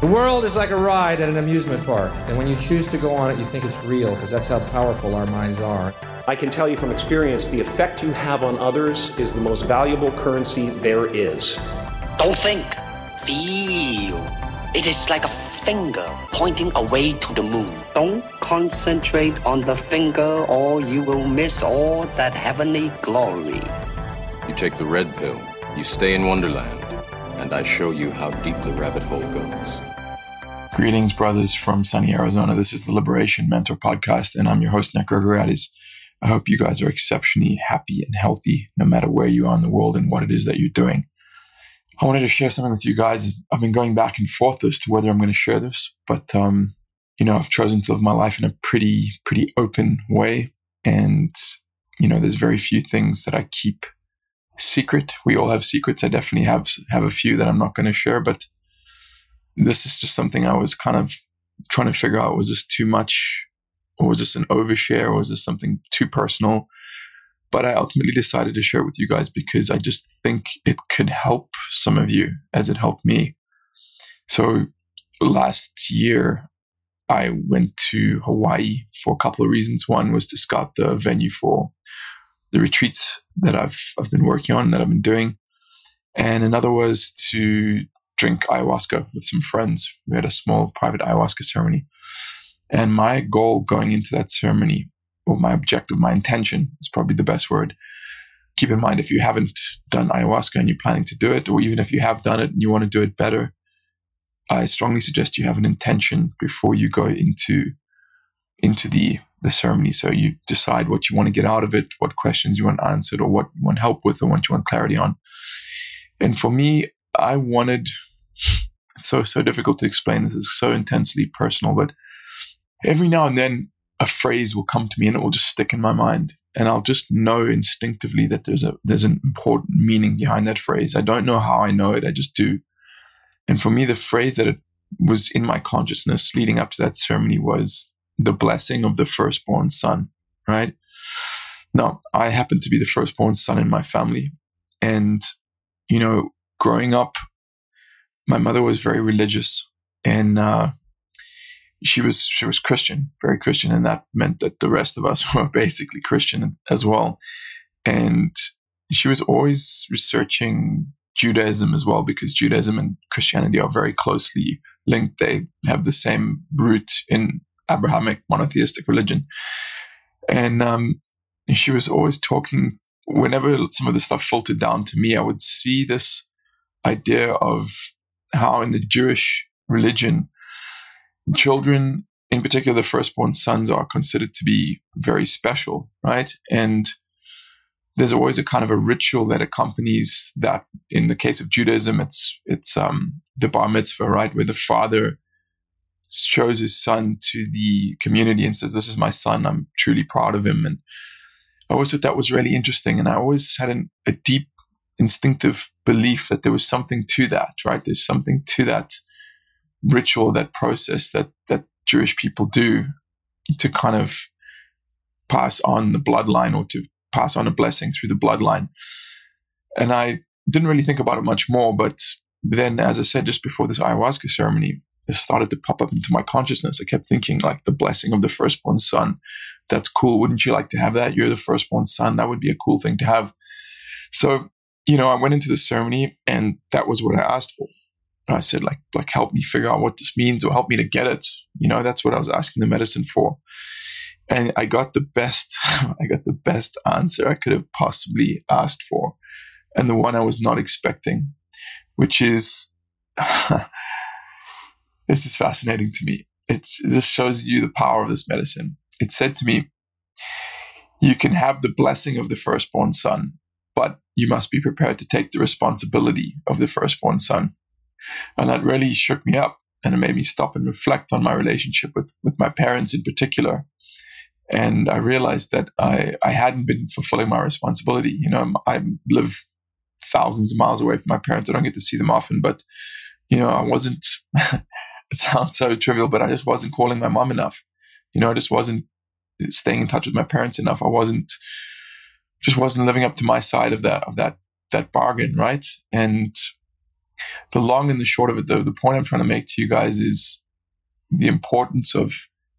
The world is like a ride at an amusement park, and when you choose to go on it, you think it's real because that's how powerful our minds are. I can tell you from experience the effect you have on others is the most valuable currency there is. Don't think, feel. It is like a finger pointing away to the moon. Don't concentrate on the finger or you will miss all that heavenly glory. You take the red pill, you stay in Wonderland, and I show you how deep the rabbit hole goes. Greetings, brothers from sunny Arizona. This is the Liberation Mentor Podcast, and I'm your host, Nick Gregoriades. I hope you guys are exceptionally happy and healthy, no matter where you are in the world and what it is that you're doing. I wanted to share something with you guys. I've been going back and forth as to whether I'm going to share this, but um, you know, I've chosen to live my life in a pretty, pretty open way, and you know, there's very few things that I keep secret. We all have secrets. I definitely have have a few that I'm not going to share, but this is just something I was kind of trying to figure out was this too much or was this an overshare or was this something too personal? But I ultimately decided to share it with you guys because I just think it could help some of you as it helped me. So last year, I went to Hawaii for a couple of reasons. One was to scout the venue for the retreats that I've I've been working on that I've been doing, and another was to drink ayahuasca with some friends. We had a small private ayahuasca ceremony. And my goal going into that ceremony, or my objective, my intention is probably the best word. Keep in mind if you haven't done ayahuasca and you're planning to do it, or even if you have done it and you want to do it better, I strongly suggest you have an intention before you go into into the the ceremony. So you decide what you want to get out of it, what questions you want answered, or what you want help with, or what you want clarity on. And for me, I wanted so so difficult to explain. This is so intensely personal, but every now and then a phrase will come to me and it will just stick in my mind, and I'll just know instinctively that there's a there's an important meaning behind that phrase. I don't know how I know it, I just do. And for me, the phrase that it was in my consciousness leading up to that ceremony was the blessing of the firstborn son. Right now, I happen to be the firstborn son in my family, and you know, growing up my mother was very religious and uh, she was she was Christian, very Christian, and that meant that the rest of us were basically Christian as well. And she was always researching Judaism as well because Judaism and Christianity are very closely linked. They have the same root in Abrahamic monotheistic religion, and um, she was always talking. Whenever some of the stuff filtered down to me, I would see this idea of how in the Jewish religion, children, in particular the firstborn sons, are considered to be very special, right? And there's always a kind of a ritual that accompanies that. In the case of Judaism, it's it's um, the bar mitzvah, right, where the father shows his son to the community and says, "This is my son. I'm truly proud of him." And I always thought that was really interesting, and I always had an, a deep instinctive belief that there was something to that, right? There's something to that ritual, that process that that Jewish people do to kind of pass on the bloodline or to pass on a blessing through the bloodline. And I didn't really think about it much more, but then, as I said just before this ayahuasca ceremony, it started to pop up into my consciousness. I kept thinking, like, the blessing of the firstborn son. That's cool. Wouldn't you like to have that? You're the firstborn son. That would be a cool thing to have. So you know, I went into the ceremony and that was what I asked for. I said, like, like help me figure out what this means or help me to get it. You know, that's what I was asking the medicine for. And I got the best, I got the best answer I could have possibly asked for. And the one I was not expecting, which is this is fascinating to me. It's, it just shows you the power of this medicine. It said to me, you can have the blessing of the firstborn son, but you must be prepared to take the responsibility of the firstborn son. And that really shook me up and it made me stop and reflect on my relationship with, with my parents in particular. And I realized that I, I hadn't been fulfilling my responsibility. You know, I live thousands of miles away from my parents. I don't get to see them often, but, you know, I wasn't, it sounds so trivial, but I just wasn't calling my mom enough. You know, I just wasn't staying in touch with my parents enough. I wasn't just wasn't living up to my side of that of that that bargain, right? And the long and the short of it, though, the point I'm trying to make to you guys is the importance of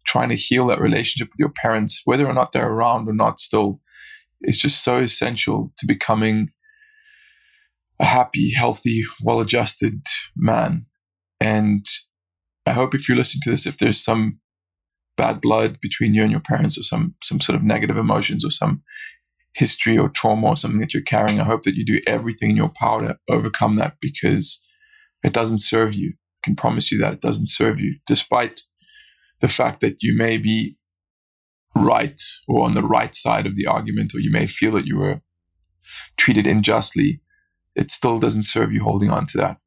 trying to heal that relationship with your parents, whether or not they're around or not still. It's just so essential to becoming a happy, healthy, well adjusted man. And I hope if you're listening to this, if there's some bad blood between you and your parents or some some sort of negative emotions or some history or trauma or something that you're carrying, I hope that you do everything in your power to overcome that because it doesn't serve you. I can promise you that it doesn't serve you, despite the fact that you may be right or on the right side of the argument, or you may feel that you were treated unjustly. It still doesn't serve you holding on to that.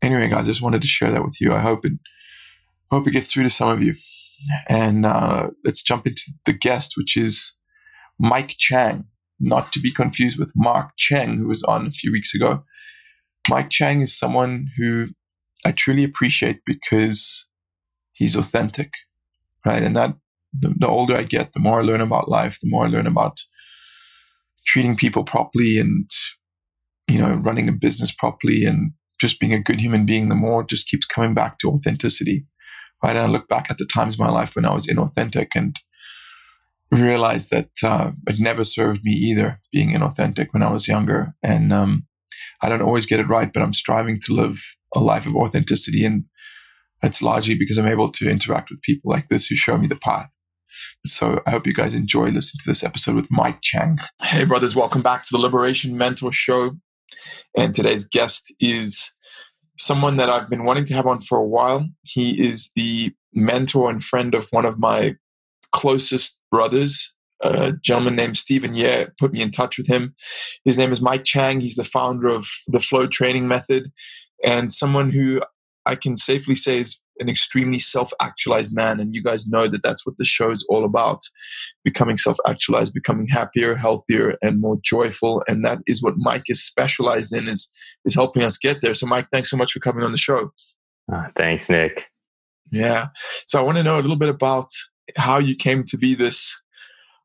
Anyway, guys, I just wanted to share that with you. I hope it hope it gets through to some of you. And uh, let's jump into the guest, which is Mike Chang, not to be confused with Mark Cheng, who was on a few weeks ago. Mike Chang is someone who I truly appreciate because he's authentic, right? And that the, the older I get, the more I learn about life, the more I learn about treating people properly and you know running a business properly and just being a good human being the more it just keeps coming back to authenticity right and i look back at the times in my life when i was inauthentic and realized that uh, it never served me either being inauthentic when i was younger and um, i don't always get it right but i'm striving to live a life of authenticity and it's largely because i'm able to interact with people like this who show me the path so I hope you guys enjoy listening to this episode with Mike Chang. Hey, brothers, welcome back to the Liberation Mentor Show. And today's guest is someone that I've been wanting to have on for a while. He is the mentor and friend of one of my closest brothers, a gentleman named Stephen Yeah, put me in touch with him. His name is Mike Chang. He's the founder of the Flow Training Method and someone who I can safely say is an extremely self-actualized man. And you guys know that that's what the show is all about becoming self-actualized becoming happier healthier and more joyful. And that is what mike is specialized in is is helping us get there. So mike thanks so much for coming on the show. Uh, thanks nick. Yeah. So i want to know a little bit about how you came to be this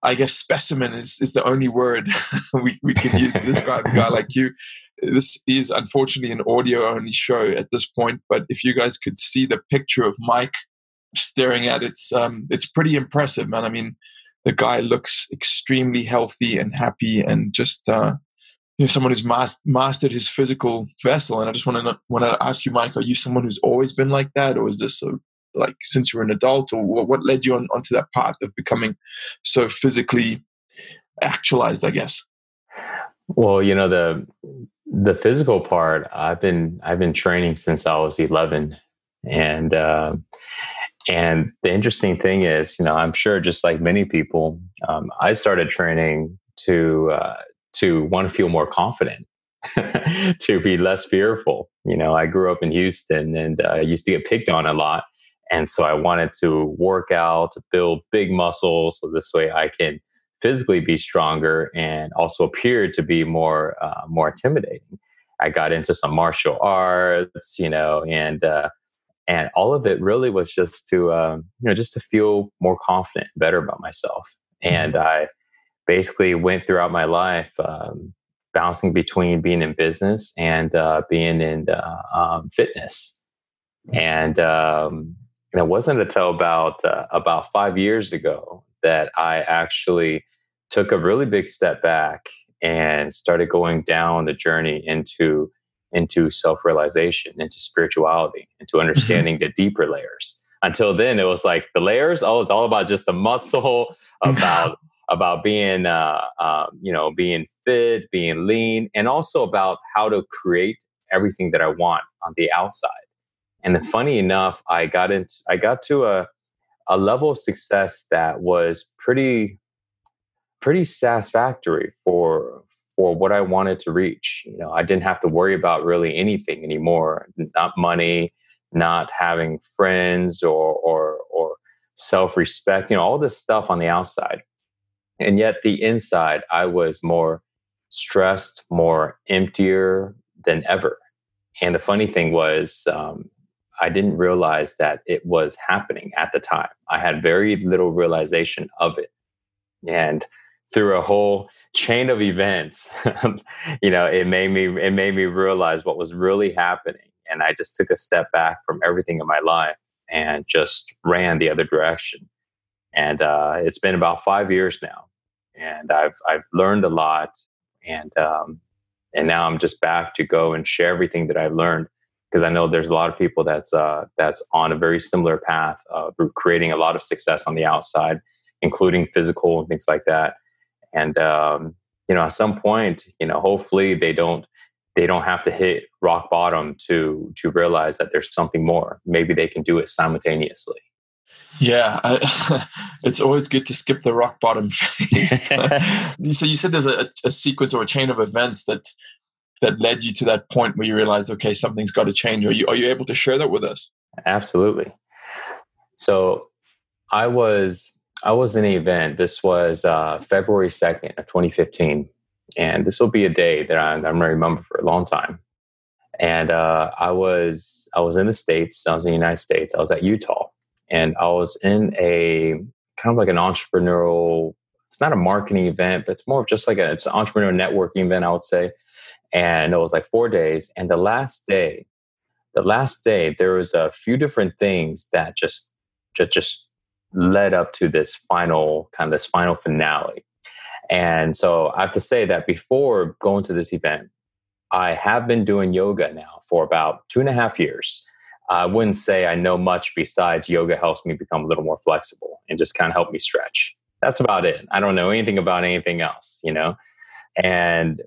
I guess specimen is, is the only word we, we can use to describe a guy like you this is unfortunately an audio only show at this point, but if you guys could see the picture of Mike staring at it's um, it's pretty impressive, man. I mean, the guy looks extremely healthy and happy, and just uh, you know, someone who's mas- mastered his physical vessel. And I just want to want to ask you, Mike, are you someone who's always been like that, or is this a, like since you were an adult, or what, what led you on onto that path of becoming so physically actualized? I guess. Well, you know the the physical part, I've been I've been training since I was 11, and uh, and the interesting thing is, you know, I'm sure just like many people, um, I started training to uh, to want to feel more confident, to be less fearful. You know, I grew up in Houston and uh, used to get picked on a lot, and so I wanted to work out to build big muscles, so this way I can physically be stronger and also appear to be more uh, more intimidating. I got into some martial arts, you know, and uh, and all of it really was just to um, you know just to feel more confident, better about myself. And I basically went throughout my life um, bouncing between being in business and uh, being in uh, um, fitness. And um, and it wasn't until about uh, about five years ago that I actually took a really big step back and started going down the journey into into self-realization into spirituality into mm-hmm. understanding the deeper layers. Until then it was like the layers oh it's all about just the muscle about about being uh, uh, you know being fit being lean and also about how to create everything that i want on the outside and funny enough i got into i got to a a level of success that was pretty pretty satisfactory for for what I wanted to reach. You know, I didn't have to worry about really anything anymore. Not money, not having friends or or or self-respect, you know, all this stuff on the outside. And yet the inside, I was more stressed, more emptier than ever. And the funny thing was, um, I didn't realize that it was happening at the time. I had very little realization of it. And through a whole chain of events, you know, it made me it made me realize what was really happening, and I just took a step back from everything in my life and just ran the other direction. And uh, it's been about five years now, and I've I've learned a lot, and um, and now I'm just back to go and share everything that I've learned because I know there's a lot of people that's uh, that's on a very similar path of creating a lot of success on the outside, including physical and things like that. And um, you know, at some point, you know, hopefully they don't they don't have to hit rock bottom to to realize that there's something more. Maybe they can do it simultaneously. Yeah, I, it's always good to skip the rock bottom phase. so you said there's a, a, sequence or a chain of events that that led you to that point where you realized, okay, something's got to change. Are you are you able to share that with us? Absolutely. So I was I was in an event. This was uh, February second of 2015, and this will be a day that I'm, I'm going to remember for a long time. And uh, I was I was in the states. I was in the United States. I was at Utah, and I was in a kind of like an entrepreneurial. It's not a marketing event, but it's more of just like a it's an entrepreneurial networking event. I would say, and it was like four days. And the last day, the last day, there was a few different things that just just just led up to this final kind of this final finale. And so I have to say that before going to this event, I have been doing yoga now for about two and a half years. I wouldn't say I know much besides yoga helps me become a little more flexible and just kind of help me stretch. That's about it. I don't know anything about anything else, you know? And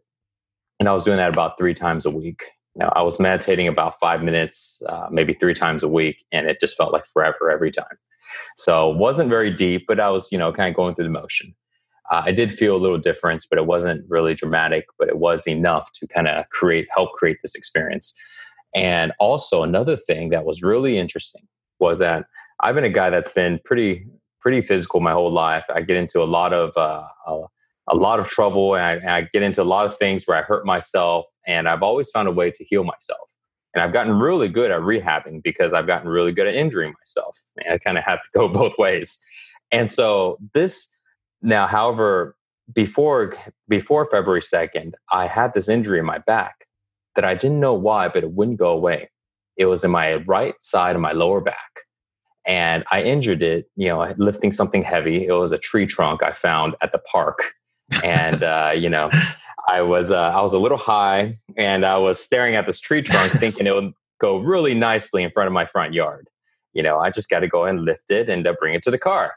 and I was doing that about three times a week. You know, I was meditating about five minutes, uh, maybe three times a week, and it just felt like forever every time. So it wasn't very deep, but I was, you know, kind of going through the motion. Uh, I did feel a little difference, but it wasn't really dramatic, but it was enough to kind of create, help create this experience. And also another thing that was really interesting was that I've been a guy that's been pretty, pretty physical my whole life. I get into a lot of, uh, uh, a lot of trouble and I, and I get into a lot of things where I hurt myself and I've always found a way to heal myself. And I've gotten really good at rehabbing because I've gotten really good at injuring myself. And I kind of have to go both ways. And so this now, however, before before February 2nd, I had this injury in my back that I didn't know why, but it wouldn't go away. It was in my right side of my lower back. And I injured it, you know, lifting something heavy. It was a tree trunk I found at the park. And uh, you know, I was uh, I was a little high, and I was staring at this tree trunk, thinking it would go really nicely in front of my front yard. You know, I just got to go and lift it and uh, bring it to the car.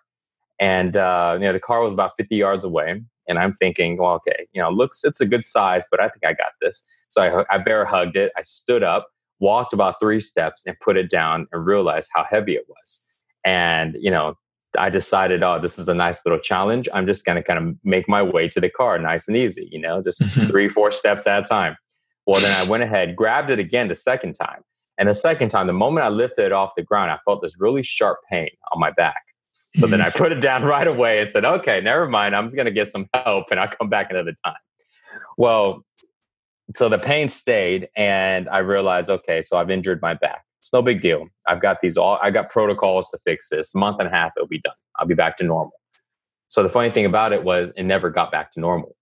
And uh, you know, the car was about 50 yards away, and I'm thinking, well, okay, you know, looks it's a good size, but I think I got this. So I, I bear hugged it. I stood up, walked about three steps, and put it down, and realized how heavy it was. And you know, I decided, oh, this is a nice little challenge. I'm just going to kind of make my way to the car nice and easy, you know, just mm-hmm. three, four steps at a time. Well, then I went ahead, grabbed it again the second time. And the second time, the moment I lifted it off the ground, I felt this really sharp pain on my back. So then I mm-hmm. put it down right away and said, okay, never mind. I'm just going to get some help and I'll come back another time. Well, so the pain stayed and I realized, okay, so I've injured my back. It's no big deal. I've got these all, I've got protocols to fix this. A month and a half, it'll be done. I'll be back to normal. So the funny thing about it was it never got back to normal.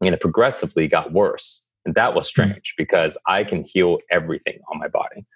And it progressively got worse. And that was hmm. strange because I can heal everything on my body.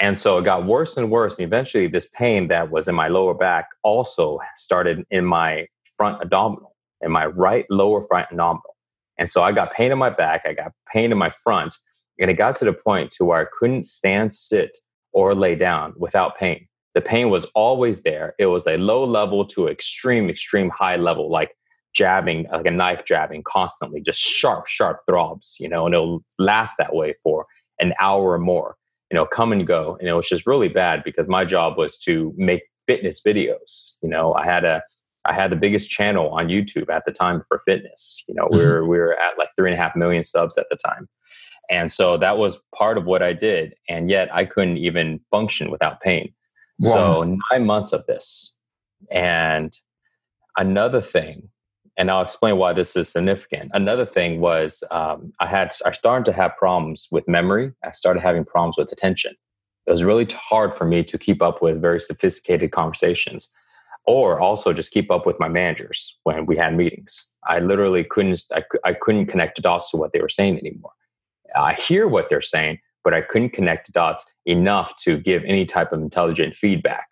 And so it got worse and worse. And eventually, this pain that was in my lower back also started in my front abdominal, in my right lower front abdominal. And so I got pain in my back, I got pain in my front, and it got to the point to where I couldn't stand, sit, or lay down without pain. The pain was always there. It was a low level to extreme, extreme high level, like jabbing, like a knife jabbing constantly, just sharp, sharp throbs, you know, and it'll last that way for an hour or more, you know, come and go. And it was just really bad because my job was to make fitness videos. You know, I had a, I had the biggest channel on YouTube at the time for fitness. You know, we mm-hmm. were we were at like three and a half million subs at the time. And so that was part of what I did. And yet I couldn't even function without pain. Wow. So nine months of this. And another thing, and I'll explain why this is significant. Another thing was um, I had I started to have problems with memory. I started having problems with attention. It was really hard for me to keep up with very sophisticated conversations, or also just keep up with my managers when we had meetings. I literally couldn't, I, I couldn't connect the dots to what they were saying anymore. I hear what they're saying, but I couldn't connect the dots enough to give any type of intelligent feedback.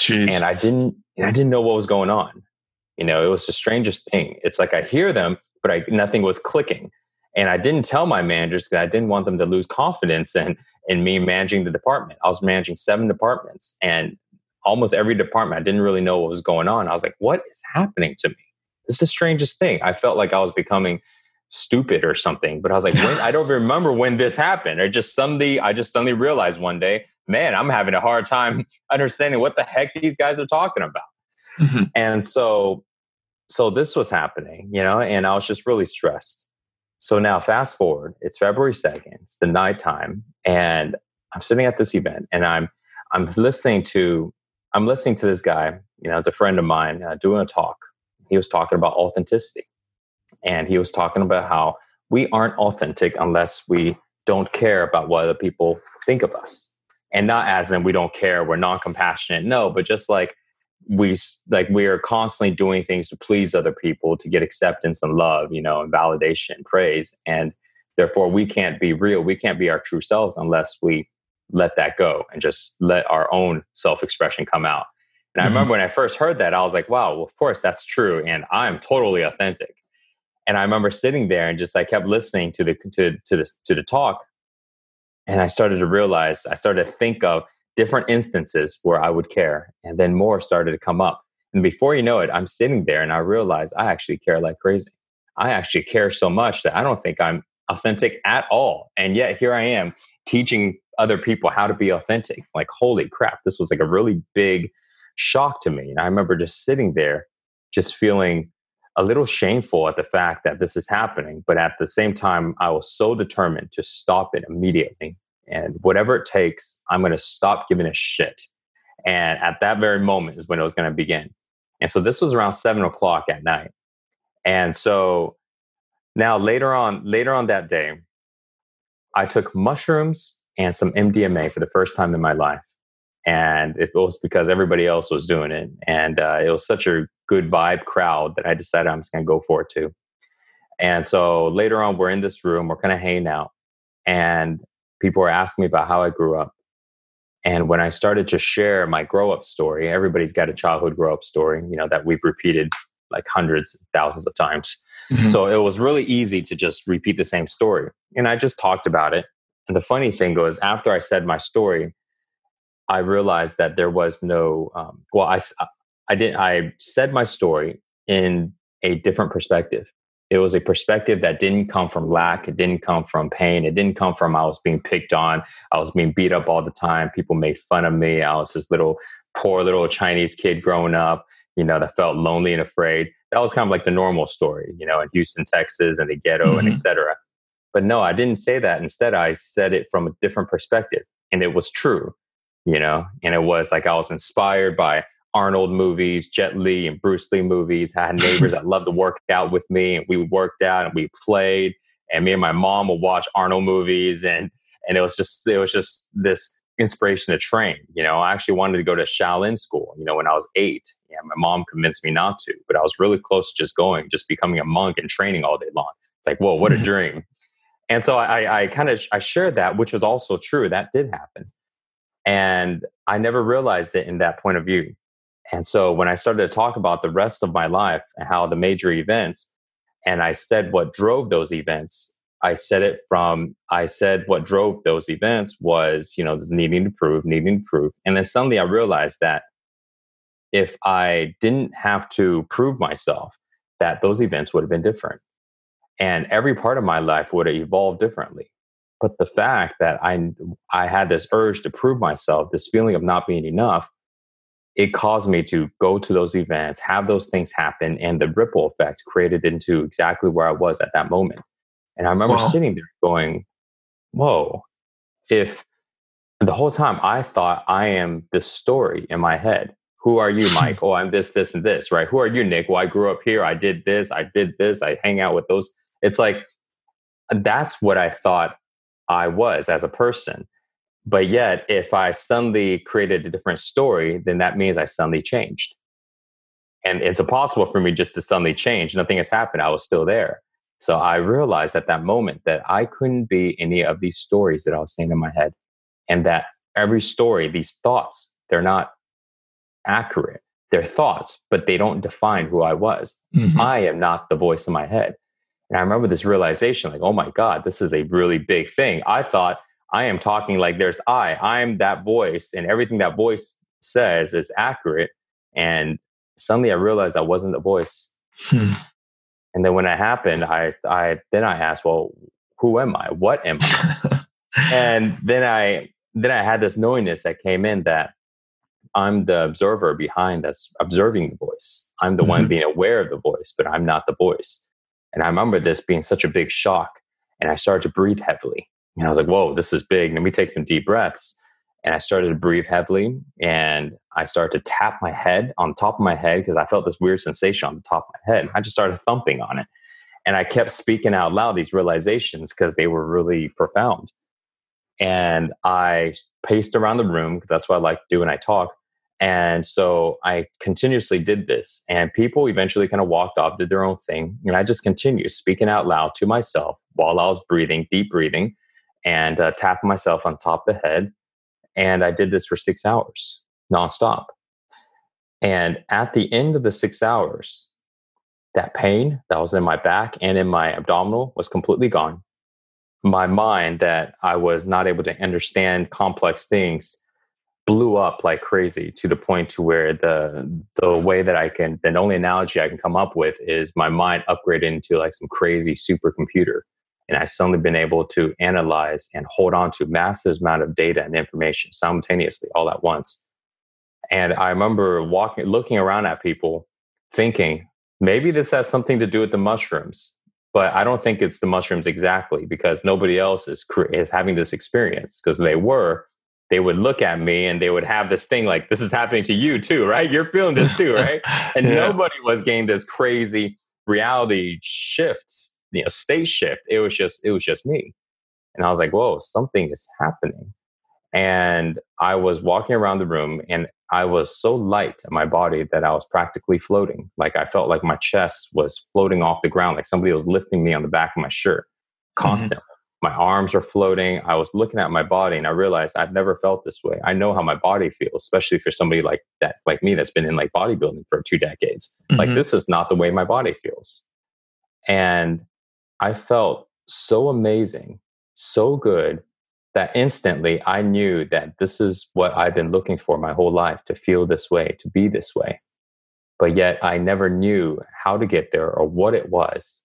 Jeez. And I didn't, and I didn't know what was going on. You know, it was the strangest thing. It's like I hear them, but I, nothing was clicking. And I didn't tell my managers because I didn't want them to lose confidence in, in me managing the department. I was managing seven departments and almost every department, I didn't really know what was going on. I was like, what is happening to me? This is the strangest thing. I felt like I was becoming stupid or something. But I was like, when, I don't remember when this happened. Or just suddenly, I just suddenly realized one day, man, I'm having a hard time understanding what the heck these guys are talking about. Mm-hmm. And so, so this was happening, you know, and I was just really stressed. So now, fast forward, it's February second, it's the nighttime, and I'm sitting at this event, and I'm I'm listening to I'm listening to this guy, you know, as a friend of mine, uh, doing a talk. He was talking about authenticity, and he was talking about how we aren't authentic unless we don't care about what other people think of us. And not as in we don't care we're non-compassionate no but just like we like we are constantly doing things to please other people to get acceptance and love you know and validation and praise and therefore we can't be real we can't be our true selves unless we let that go and just let our own self-expression come out. And mm-hmm. i remember when i first heard that i was like wow well of course that's true and i'm totally authentic and I remember sitting there and just I kept listening to the to to the to the talk, and I started to realize I started to think of different instances where I would care, and then more started to come up. And before you know it, I'm sitting there and I realize I actually care like crazy. I actually care so much that I don't think I'm authentic at all. And yet here I am teaching other people how to be authentic. Like, holy crap, this was like a really big shock to me. And I remember just sitting there, just feeling a little shameful at the fact that this is happening, but at the same time, I was so determined to stop it immediately. And whatever it takes, I'm going to stop giving a shit. And at that very moment is when it was going to begin. And so this was around seven o'clock at night. And so now later on, later on that day, I took mushrooms and some MDMA for the first time in my life and it was because everybody else was doing it. And uh, it was such a good vibe crowd that i decided i'm just going to go for it too. And so later on we're in this room we're kind of hanging out and people are asking me about how i grew up. And when i started to share my grow up story everybody's got a childhood grow up story you know that we've repeated like hundreds thousands of times. Mm-hmm. so it was really easy to just repeat the same story and i just talked about it. And the funny thing was after i said my story I realized that there was no, um, well, I, I didn't, I said my story in a different perspective. It was a perspective that didn't come from lack. It didn't come from pain. It didn't come from I was being picked on. I was being beat up all the time. People made fun of me. I was this little poor little Chinese kid growing up, you know, that felt lonely and afraid. That was kind of like the normal story, you know, in Houston, Texas, and the ghetto, mm-hmm. and etc. But no, I didn't say that. Instead, I said it from a different perspective, and it was true you know, and it was like I was inspired by Arnold movies, Jet Li and Bruce Lee movies. I had neighbors that loved to work out with me, and we worked out and we played. And me and my mom would watch Arnold movies, and and it was just it was just this inspiration to train. You know, I actually wanted to go to Shaolin school. You know, when I was eight, yeah, my mom convinced me not to, but I was really close to just going, just becoming a monk and training all day long. It's like, whoa, what a dream! And so I, I kind of I shared that, which was also true. That did happen. And I never realized it in that point of view. And so when I started to talk about the rest of my life and how the major events, and I said what drove those events, I said it from, I said what drove those events was, you know, needing to prove, needing to prove. And then suddenly I realized that if I didn't have to prove myself, that those events would have been different. And every part of my life would have evolved differently. But the fact that I I had this urge to prove myself, this feeling of not being enough, it caused me to go to those events, have those things happen, and the ripple effect created into exactly where I was at that moment. And I remember wow. sitting there going, "Whoa! If the whole time I thought I am this story in my head. Who are you, Mike? oh, I'm this, this, and this, right? Who are you, Nick? Well, I grew up here. I did this. I did this. I hang out with those. It's like that's what I thought I was as a person. But yet, if I suddenly created a different story, then that means I suddenly changed. and it's impossible for me just to suddenly change. Nothing has happened. I was still there. So I realized at that moment that I couldn't be any of these stories that I was saying in my head, and that every story, these thoughts, they're not accurate. They're thoughts, but they don't define who I was. Mm-hmm. I am not the voice in my head. And I remember this realization like, oh my God, this is a really big thing. I thought I am talking like there's I. I'm that voice, and everything that voice says is accurate. And suddenly I realized I wasn't the voice. Hmm. And then when it happened, I, I then I asked, well, who am I? What am I? and then I then I had this knowingness that came in that I'm the observer behind that's observing the voice. I'm the mm-hmm. one being aware of the voice, but I'm not the voice. And I remember this being such a big shock. And I started to breathe heavily. And I was like, whoa, this is big. Let me take some deep breaths. And I started to breathe heavily. And I started to tap my head on top of my head because I felt this weird sensation on the top of my head. I just started thumping on it. And I kept speaking out loud these realizations because they were really profound. And I paced around the room because that's what I like to do when I talk. And so I continuously did this, and people eventually kind of walked off, did their own thing. And I just continued speaking out loud to myself while I was breathing, deep breathing, and uh, tapping myself on top of the head. And I did this for six hours nonstop. And at the end of the six hours, that pain that was in my back and in my abdominal was completely gone. My mind, that I was not able to understand complex things, blew up like crazy to the point to where the the way that I can the only analogy I can come up with is my mind upgraded into like some crazy supercomputer. And I've suddenly been able to analyze and hold on to massive amount of data and information simultaneously all at once. And I remember walking looking around at people thinking, maybe this has something to do with the mushrooms. But I don't think it's the mushrooms exactly because nobody else is, is having this experience because they were, they would look at me and they would have this thing like this is happening to you too right? You're feeling this too right? And yeah. nobody was getting this crazy reality shifts you know state shift. It was just it was just me. And i was like whoa something is happening. And i was walking around the room and i was so light in my body that i was practically floating. Like i felt like my chest was floating off the ground like somebody was lifting me on the back of my shirt mm-hmm. constantly. mm-hmm my arms are floating. I was looking at my body and I realized I've never felt this way. I know how my body feels, especially for somebody like that, like me, that's been in like bodybuilding for two decades. Mm-hmm. Like this is not the way my body feels. And I felt so amazing, so good that instantly I knew that this is what I've been looking for my whole life to feel this way, to be this way. But yet I never knew how to get there or what it was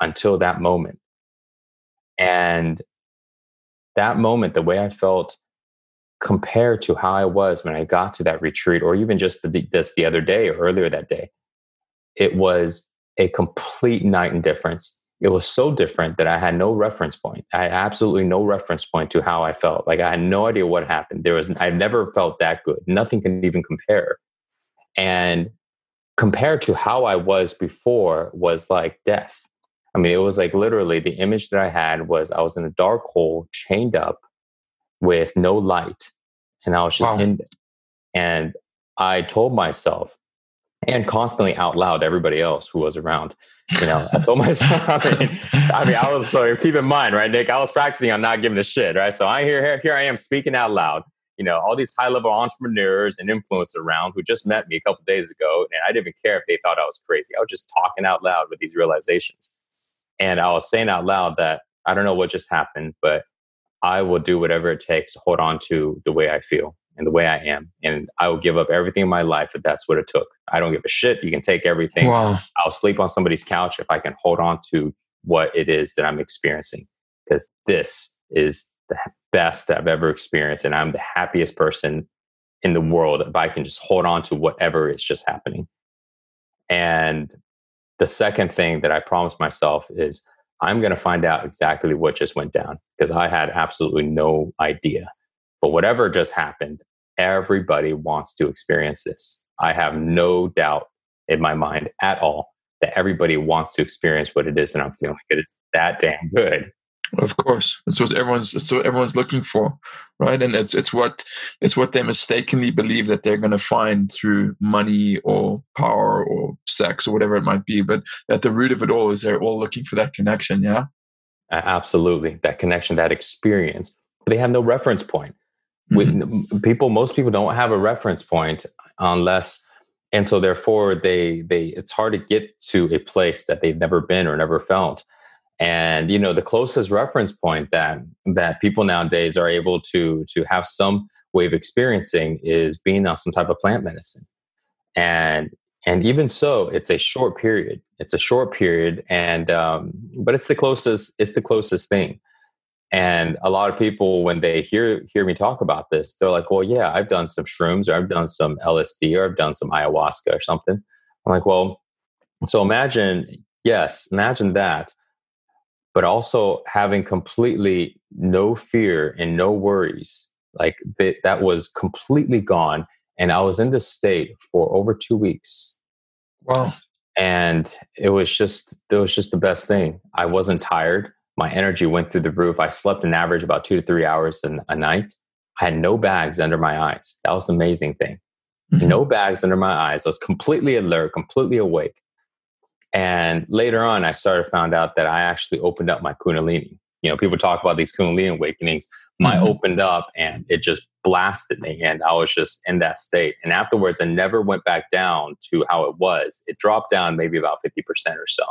until that moment. And that moment, the way I felt compared to how I was when I got to that retreat, or even just the, just the other day or earlier that day, it was a complete night and difference. It was so different that I had no reference point. I had absolutely no reference point to how I felt. Like I had no idea what happened. There was I've never felt that good. Nothing can even compare. And compared to how I was before was like death. I mean, it was like literally the image that I had was I was in a dark hole, chained up with no light, and I was just wow. in it. And I told myself, and constantly out loud, to everybody else who was around, you know, I told myself, I mean, I mean, I was so keep in mind, right, Nick? I was practicing on not giving a shit, right? So I here, here, here I am speaking out loud. You know, all these high level entrepreneurs and influencers around who just met me a couple days ago, and I didn't even care if they thought I was crazy. I was just talking out loud with these realizations. And I was saying out loud that I don't know what just happened, but I will do whatever it takes to hold on to the way I feel and the way I am. And I will give up everything in my life if that's what it took. I don't give a shit. You can take everything. Wow. I'll sleep on somebody's couch if I can hold on to what it is that I'm experiencing. Because this is the best I've ever experienced. And I'm the happiest person in the world if I can just hold on to whatever is just happening. And the second thing that I promised myself is I'm going to find out exactly what just went down because I had absolutely no idea. But whatever just happened, everybody wants to experience this. I have no doubt in my mind at all that everybody wants to experience what it is that I'm feeling. It is that damn good. Of course, it's what everyone's it's what everyone's looking for, right? And it's it's what it's what they mistakenly believe that they're going to find through money or power or sex or whatever it might be. But at the root of it all is they're all looking for that connection. Yeah, absolutely, that connection, that experience. But They have no reference point. Mm-hmm. people, most people don't have a reference point unless, and so therefore they they it's hard to get to a place that they've never been or never felt and you know the closest reference point that that people nowadays are able to to have some way of experiencing is being on some type of plant medicine. And and even so it's a short period. It's a short period and um, but it's the closest it's the closest thing. And a lot of people when they hear hear me talk about this they're like well yeah i've done some shrooms or i've done some lsd or i've done some ayahuasca or something. I'm like well so imagine yes imagine that but also having completely no fear and no worries. Like that, that was completely gone. And I was in this state for over two weeks. Wow. And it was just, it was just the best thing. I wasn't tired. My energy went through the roof. I slept an average about two to three hours in a night. I had no bags under my eyes. That was the amazing thing. Mm-hmm. No bags under my eyes. I was completely alert, completely awake. And later on, I started found out that I actually opened up my Kundalini. You know, people talk about these Kundalini awakenings. My mm-hmm. opened up and it just blasted me, and I was just in that state. And afterwards, I never went back down to how it was. It dropped down maybe about fifty percent or so.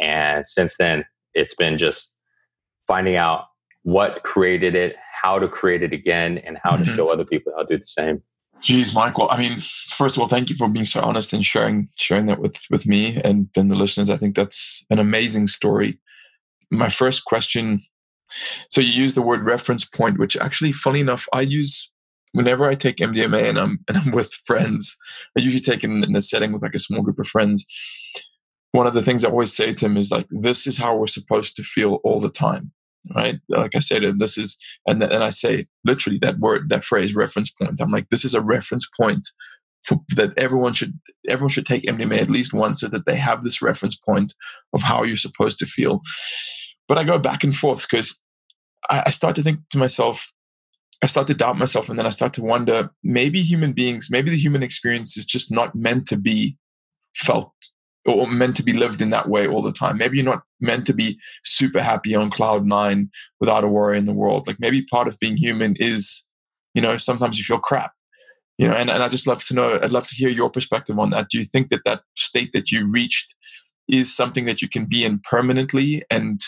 And since then, it's been just finding out what created it, how to create it again, and how mm-hmm. to show other people how to do the same. Geez, Michael. I mean, first of all, thank you for being so honest and sharing sharing that with with me and then the listeners. I think that's an amazing story. My first question. So you use the word reference point, which actually, funny enough, I use whenever I take MDMA and I'm and I'm with friends. I usually take it in, in a setting with like a small group of friends. One of the things I always say to him is like, "This is how we're supposed to feel all the time." Right? Like I said, and this is, and and I say literally that word, that phrase, reference point. I'm like, this is a reference point for, that everyone should everyone should take MDMA at least once, so that they have this reference point of how you're supposed to feel. But I go back and forth because I, I start to think to myself, I start to doubt myself, and then I start to wonder, maybe human beings, maybe the human experience is just not meant to be felt or meant to be lived in that way all the time. Maybe you're not meant to be super happy on cloud nine without a worry in the world. Like maybe part of being human is, you know, sometimes you feel crap, you know, and, and I just love to know, I'd love to hear your perspective on that. Do you think that that state that you reached is something that you can be in permanently and,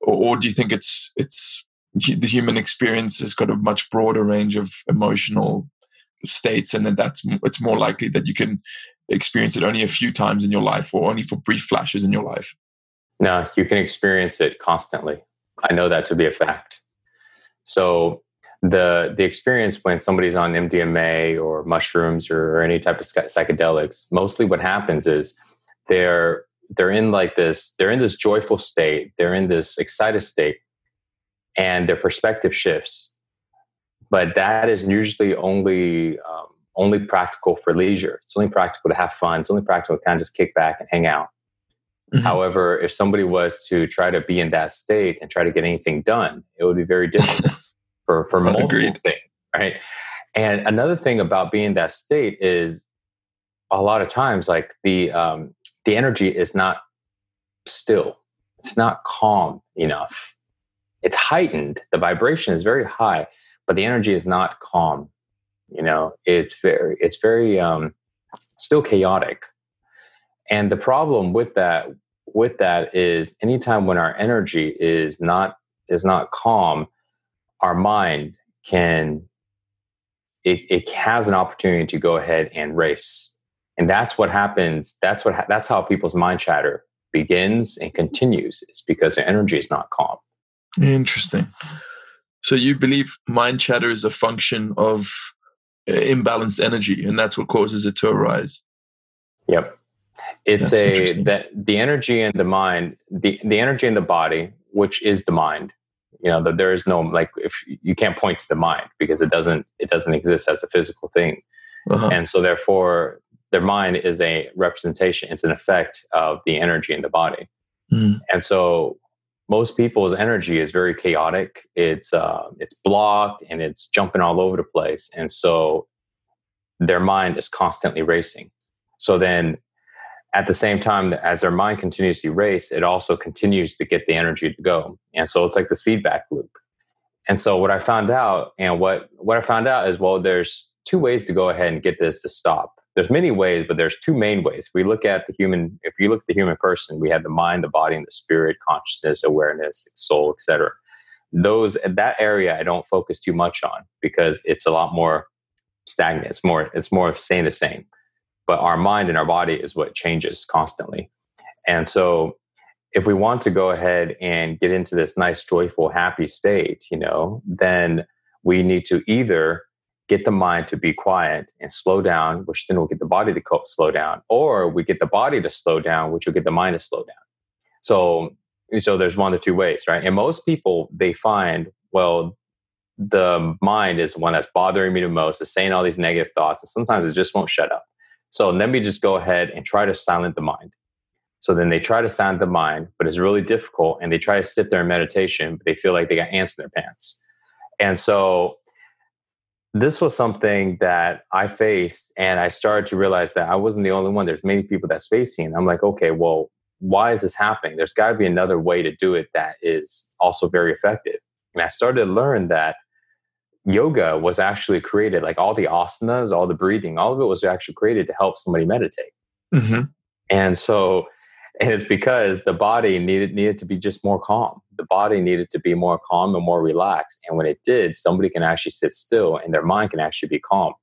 or, or do you think it's, it's, the human experience has got a much broader range of emotional states and then that's it's more likely that you can experience it only a few times in your life or only for brief flashes in your life. No, you can experience it constantly. I know that to be a fact. So the the experience when somebody's on MDMA or mushrooms or, or any type of psychedelics, mostly what happens is they're they're in like this they're in this joyful state, they're in this excited state, and their perspective shifts. But that is usually only um, only practical for leisure. It's only practical to have fun. It's only practical to kind of just kick back and hang out. Mm-hmm. However, if somebody was to try to be in that state and try to get anything done, it would be very difficult for, for multiple Agreed. things, right? And another thing about being in that state is a lot of times, like the um, the energy is not still. It's not calm enough. It's heightened. The vibration is very high, but the energy is not calm you know it's very it's very um still chaotic. And the problem with that with that is anytime when our energy is not is not calm our mind can it, it has an opportunity to go ahead and race. And that's what happens that's what ha- that's how people's mind chatter begins and continues it's because their energy is not calm. Interesting. So you believe mind chatter is a function of imbalanced energy, and that's what causes it to arise. Yep, it's that's a that the energy in the mind, the the energy in the body, which is the mind. You know that there is no like if you can't point to the mind because it doesn't it doesn't exist as a physical thing, uh-huh. and so therefore their mind is a representation. It's an effect of the energy in the body, mm. and so most people's energy is very chaotic. It's uh, it's blocked and it's jumping all over the place, and so their mind is constantly racing. So then, at the same time as their mind continues to race, it also continues to get the energy to go, and so it's like this feedback loop. And so what I found out, and what what I found out is, well, there's two ways to go ahead and get this to stop there's many ways, but there's two main ways. We look at the human, if you look at the human person, we have the mind, the body, and the spirit, consciousness, awareness, soul, etc. Those that area I don't focus too much on because it's a lot more stagnant. It's more it's more staying the same. But our mind and our body is what changes constantly. And so if we want to go ahead and get into this nice, joyful, happy state, you know, then we need to either get the mind to be quiet and slow down, which then will get the body to slow down, or we get the body to slow down, which will get the mind to slow down. So, so there's one of the two ways, right? And most people they find, well, the mind is the one that's bothering me the most, is saying all these negative thoughts, and sometimes it just won't shut up. So let me just go ahead and try to silence the mind. So then they try to silence the mind, but it's really difficult, and they try to sit there in meditation, but they feel like they got ants in their pants. And so this was something that I faced, and I started to realize that I wasn't the only one. There's many people that's facing. I'm like, okay, well, why is this happening? There's got to be another way to do it that is also very effective. And I started to learn that yoga was actually created, like all the asanas, all the breathing, all of it was actually created to help somebody meditate. Mm-hmm. And so and it's because the body needed needed to be just more calm. The body needed to be more calm and more relaxed. And when it did somebody can actually sit still and their mind can actually be calm.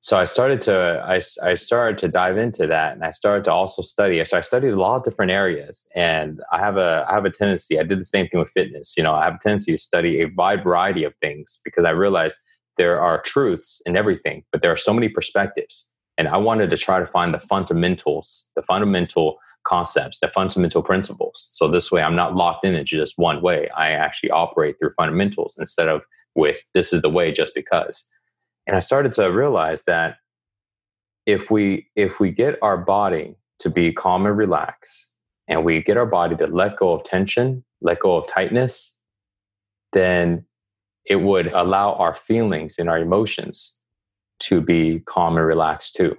So i started to I, I started to dive into that and i started to also study. So i studied a lot of different areas and i have a i have a tendency i did the same thing with fitness you know i have a tendency to study a wide variety of things because i realized there are truths in everything but there are so many perspectives. And i wanted to try to find the fundamentals the fundamental concepts, the fundamental principles. So this way, I'm not locked in just one way. I actually operate through fundamentals instead of with this is the way just because. And I started to realize that if we if we get our body to be calm and relaxed, and we get our body to let go of tension, let go of tightness, then it would allow our feelings and our emotions to be calm and relaxed too.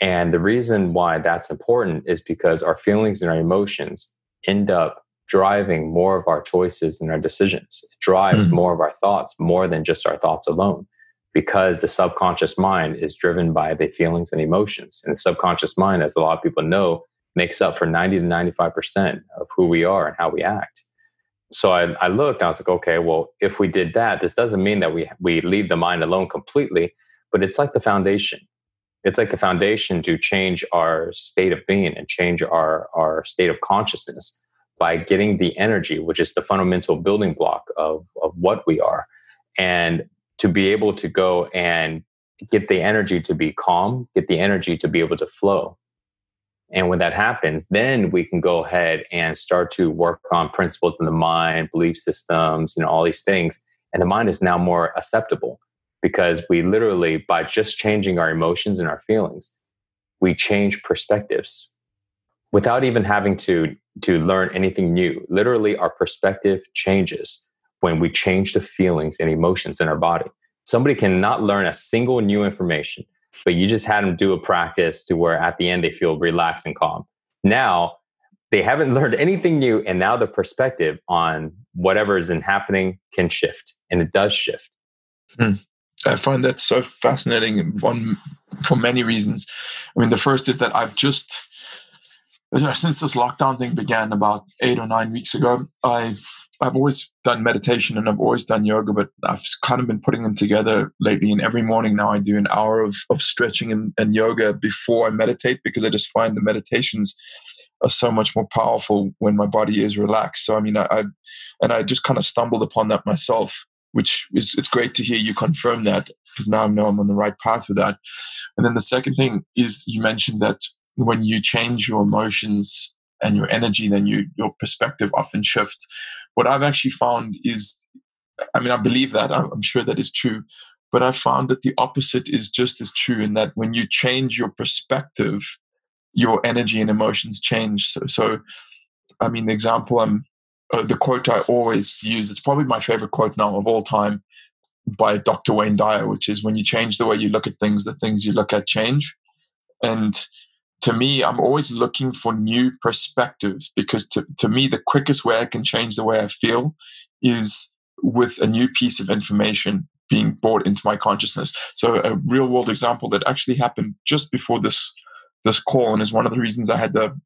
And the reason why that's important is because our feelings and our emotions end up driving more of our choices and our decisions. It drives mm-hmm. more of our thoughts more than just our thoughts alone because the subconscious mind is driven by the feelings and emotions. And the subconscious mind, as a lot of people know, makes up for 90 to 95% of who we are and how we act. So I, I looked, I was like, okay, well, if we did that, this doesn't mean that we, we leave the mind alone completely, but it's like the foundation it's like the foundation to change our state of being and change our, our state of consciousness by getting the energy, which is the fundamental building block of, of what we are. And to be able to go and get the energy to be calm, get the energy to be able to flow. And when that happens, then we can go ahead and start to work on principles in the mind, belief systems, you know, all these things. And the mind is now more acceptable because we literally, by just changing our emotions and our feelings, we change perspectives without even having to, to learn anything new. Literally, our perspective changes when we change the feelings and emotions in our body. Somebody cannot learn a single new information, but you just had them do a practice to where at the end they feel relaxed and calm. Now, they haven't learned anything new, and now the perspective on whatever is in happening can shift, and it does shift. Hmm. I find that so fascinating one mm. for many reasons. I mean, the first is that I've just since this lockdown thing began about eight or nine weeks ago, I I've always done meditation and I've always done yoga, but I've kind of been putting them together lately. And every morning now I do an hour of, of stretching and, and yoga before I meditate because I just find the meditations are so much more powerful when my body is relaxed. So I mean, I, I and I just kind of stumbled upon that myself which is it's great to hear you confirm that because now I know I'm on the right path with that. And then the second thing is you mentioned that when you change your emotions and your energy, then you your perspective often shifts. What I've actually found is, I mean, I believe that I'm sure that is true, but I found that the opposite is just as true in that when you change your perspective, your energy and emotions change. So, so I mean, the example I'm uh, the quote I always use. It's probably my favorite quote now of all time by Dr. Wayne Dyer, which is when you change the way you look at things, the things you look at change. And to me, I'm always looking for new perspectives because to, to me, the quickest way I can change the way I feel is with a new piece of information being brought into my consciousness. So a real world example that actually happened just before this this call, and is one of the reasons I had the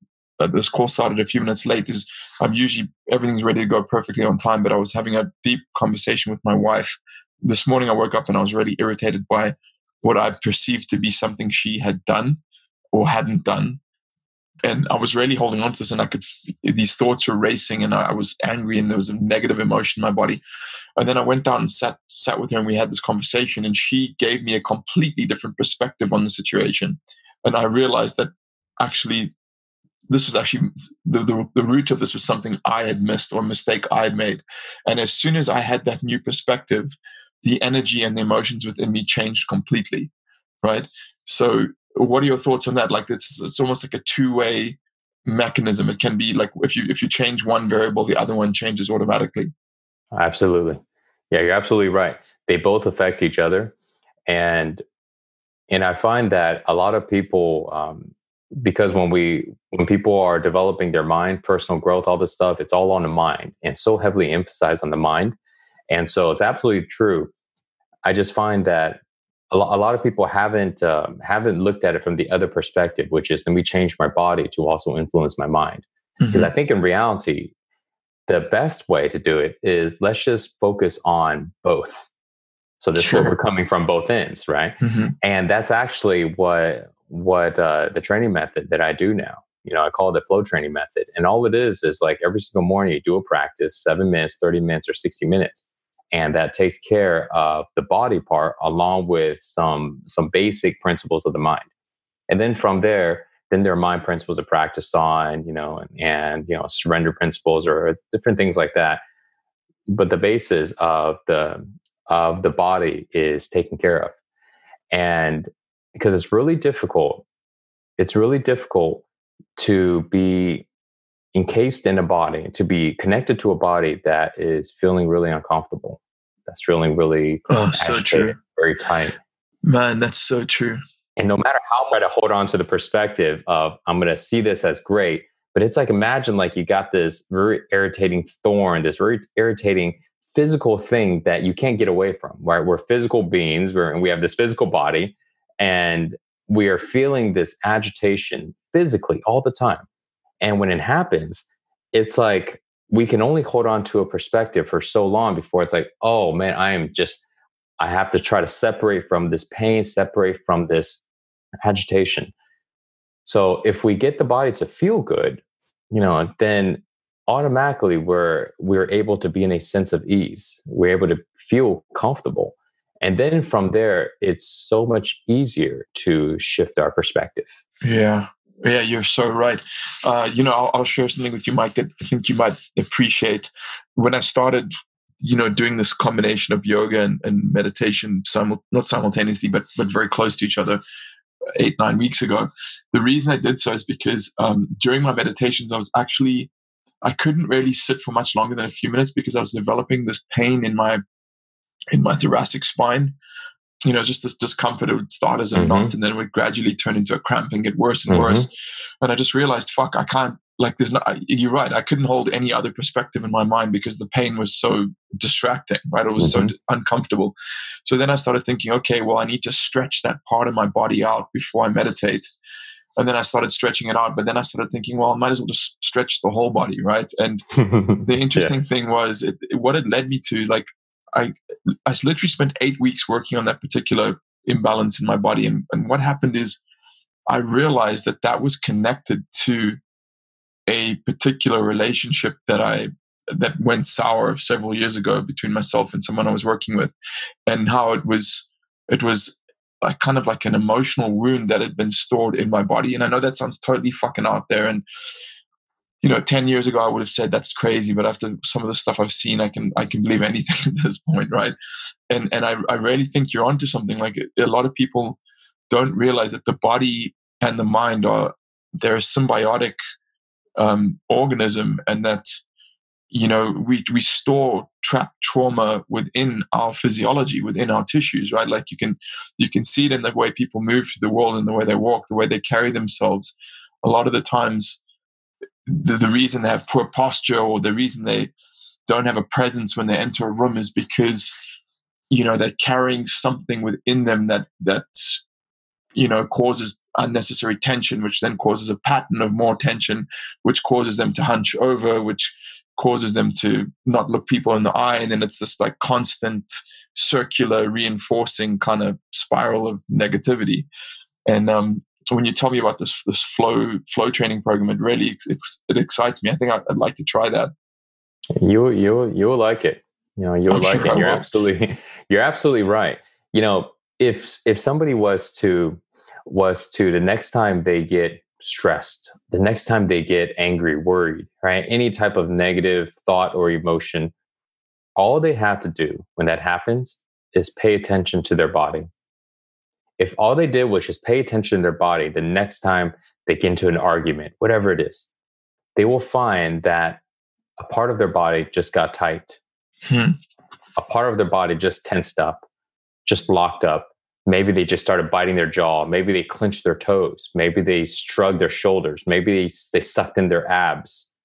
this call started a few minutes late. Is I'm usually everything's ready to go perfectly on time, but I was having a deep conversation with my wife this morning. I woke up and I was really irritated by what I perceived to be something she had done or hadn't done. And I was really holding on to this, and I could, these thoughts were racing, and I was angry, and there was a negative emotion in my body. And then I went down and sat, sat with her, and we had this conversation, and she gave me a completely different perspective on the situation. And I realized that actually, this was actually the, the, the root of this was something I had missed or a mistake I had made. And as soon as I had that new perspective, the energy and the emotions within me changed completely. Right. So what are your thoughts on that? Like it's it's almost like a two way mechanism. It can be like if you if you change one variable, the other one changes automatically. Absolutely, yeah, you're absolutely right. They both affect each other, and and I find that a lot of people, um, because when we when people are developing their mind, personal growth, all this stuff, it's all on the mind, and so heavily emphasized on the mind, and so it's absolutely true. I just find that a, lot of people haven't uh, haven't looked at it from the other perspective, which is let me change my body to also influence my mind. Because mm-hmm. I think in reality, the best way to do it is let's just focus on both. So this sure. we're coming from both ends, right? Mm-hmm. And that's actually what what uh, the training method that I do now. You know, I call it the flow training method, and all it is is like every single morning you do a practice, seven minutes, thirty minutes, or sixty minutes, and that takes care of the body part along with some some basic principles of the mind. And then from there then there are mind principles to practice on you know and, and you know surrender principles or different things like that. But the basis of the of the body is taken care of. And because it's really difficult it's really difficult to be encased in a body, to be connected to a body that is feeling really uncomfortable, that's feeling really oh, so true. very tight. Man, that's so true. And no matter how I try to hold on to the perspective of I'm going to see this as great, but it's like imagine like you got this very irritating thorn, this very irritating physical thing that you can't get away from. Right? We're physical beings, we're, and we have this physical body, and we are feeling this agitation physically all the time. And when it happens, it's like we can only hold on to a perspective for so long before it's like, oh man, I am just, I have to try to separate from this pain, separate from this agitation. So if we get the body to feel good, you know, then automatically we're we're able to be in a sense of ease. We're able to feel comfortable. And then from there, it's so much easier to shift our perspective. Yeah. Yeah, you're so right. Uh, you know, I'll, I'll, share something with you, Mike, that I think you might appreciate. When I started, you know, doing this combination of yoga and, and meditation, simul- not simultaneously, but but very close to each other, eight nine weeks ago. The reason I did so is because um, during my meditations, I was actually I couldn't really sit for much longer than a few minutes because I was developing this pain in my in my thoracic spine you know, just this discomfort. It would start as a mm-hmm. knot and then it would gradually turn into a cramp and get worse and mm-hmm. worse. And I just realized, fuck, I can't, like, there's not, you're right. I couldn't hold any other perspective in my mind because the pain was so distracting, right? It was mm-hmm. so uncomfortable. So then I started thinking, okay, well, I need to stretch that part of my body out before I meditate. And then I started stretching it out. But then I started thinking, well, I might as well just stretch the whole body, right? And the interesting yeah. thing was, it, what it led me to, like, I I literally spent eight weeks working on that particular imbalance in my body, and, and what happened is I realized that that was connected to a particular relationship that I that went sour several years ago between myself and someone I was working with, and how it was it was like kind of like an emotional wound that had been stored in my body. And I know that sounds totally fucking out there, and you know, 10 years ago, I would have said that's crazy. But after some of the stuff I've seen, I can, I can believe anything at this point. Right. And, and I, I really think you're onto something like a lot of people don't realize that the body and the mind are, they're a symbiotic um, organism and that, you know we we store trapped trauma within our physiology within our tissues right like you can you can see it in the way people move through the world and the way they walk the way they carry themselves a lot of the times the, the reason they have poor posture or the reason they don't have a presence when they enter a room is because you know they're carrying something within them that that you know causes unnecessary tension which then causes a pattern of more tension which causes them to hunch over which causes them to not look people in the eye. And then it's this like constant circular reinforcing kind of spiral of negativity. And um, when you tell me about this this flow flow training program it really it's, it excites me. I think I, would like to try that. You you you'll like it. You know you'll I'm like sure it. You're absolutely you're absolutely right. You know if if somebody was to was to the next time they get stressed, the next time they get angry, worried, right? Any type of negative thought or emotion, all they have to do when that happens is pay attention to their body. If all they did was just pay attention to their body the next time they get into an argument, whatever it is, they will find that a part of their body just got tight. Hmm. A part of their body just tensed up, just locked up, Maybe they just started biting their jaw. Maybe they clenched their toes. Maybe they shrugged their shoulders. Maybe they, they sucked in their abs.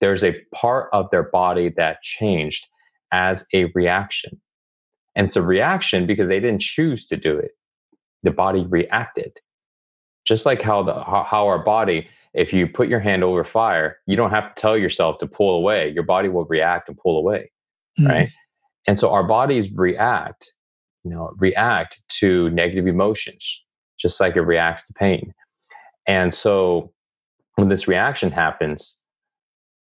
There's a part of their body that changed as a reaction. And it's a reaction because they didn't choose to do it. The body reacted. Just like how the how our body, if you put your hand over fire, you don't have to tell yourself to pull away. Your body will react and pull away. Mm. Right. And so our bodies react you know react to negative emotions just like it reacts to pain and so when this reaction happens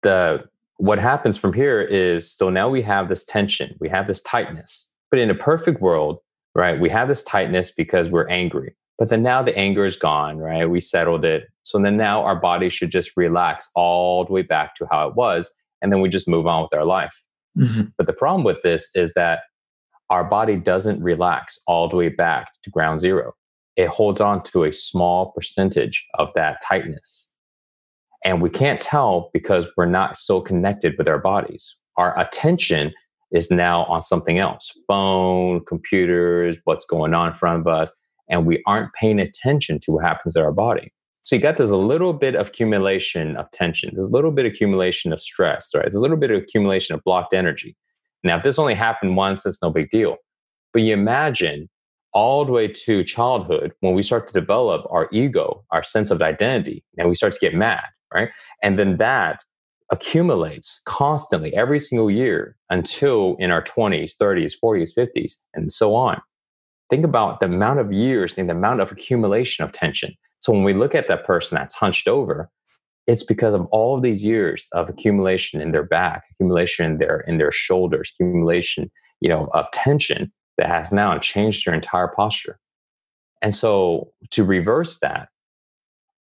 the what happens from here is so now we have this tension we have this tightness but in a perfect world right we have this tightness because we're angry but then now the anger is gone right we settled it so then now our body should just relax all the way back to how it was and then we just move on with our life mm-hmm. but the problem with this is that our body doesn't relax all the way back to ground zero. It holds on to a small percentage of that tightness. And we can't tell because we're not so connected with our bodies. Our attention is now on something else phone, computers, what's going on in front of us. And we aren't paying attention to what happens to our body. So you got this little bit of accumulation of tension, this little bit of accumulation of stress, right? There's a little bit of accumulation of blocked energy. Now, if this only happened once, it's no big deal. But you imagine all the way to childhood when we start to develop our ego, our sense of identity, and we start to get mad, right? And then that accumulates constantly every single year until in our 20s, 30s, 40s, 50s, and so on. Think about the amount of years and the amount of accumulation of tension. So when we look at that person that's hunched over, it's because of all of these years of accumulation in their back, accumulation in their in their shoulders, accumulation, you know, of tension that has now changed their entire posture. And so to reverse that,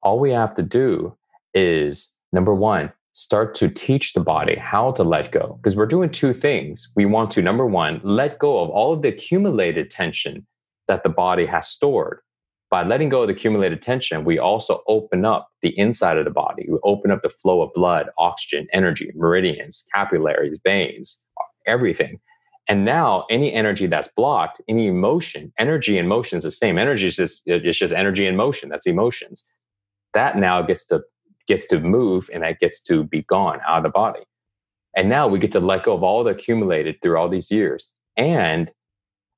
all we have to do is number one, start to teach the body how to let go. Because we're doing two things. We want to, number one, let go of all of the accumulated tension that the body has stored by letting go of the accumulated tension, we also open up the inside of the body. We open up the flow of blood, oxygen, energy, meridians, capillaries, veins, everything. And now any energy that's blocked, any emotion, energy and motion is the same. Energy is just it's just energy and motion. That's emotions. That now gets to gets to move and that gets to be gone out of the body. And now we get to let go of all the accumulated through all these years. And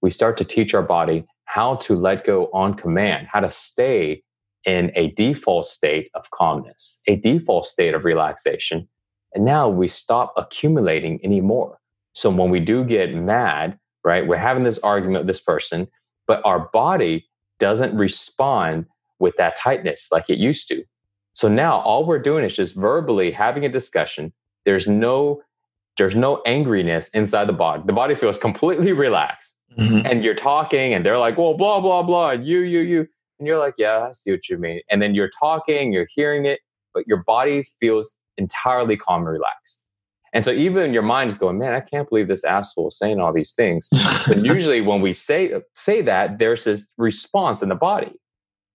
we start to teach our body how to let go on command, how to stay in a default state of calmness, a default state of relaxation. And now we stop accumulating anymore. So when we do get mad, right, we're having this argument with this person, but our body doesn't respond with that tightness like it used to. So now all we're doing is just verbally having a discussion. There's no there's no angriness inside the body. The body feels completely relaxed. Mm-hmm. And you're talking and they're like, well, blah, blah, blah, you, you, you. And you're like, yeah, I see what you mean. And then you're talking, you're hearing it, but your body feels entirely calm and relaxed. And so even your mind is going, man, I can't believe this asshole is saying all these things. and usually when we say say that, there's this response in the body.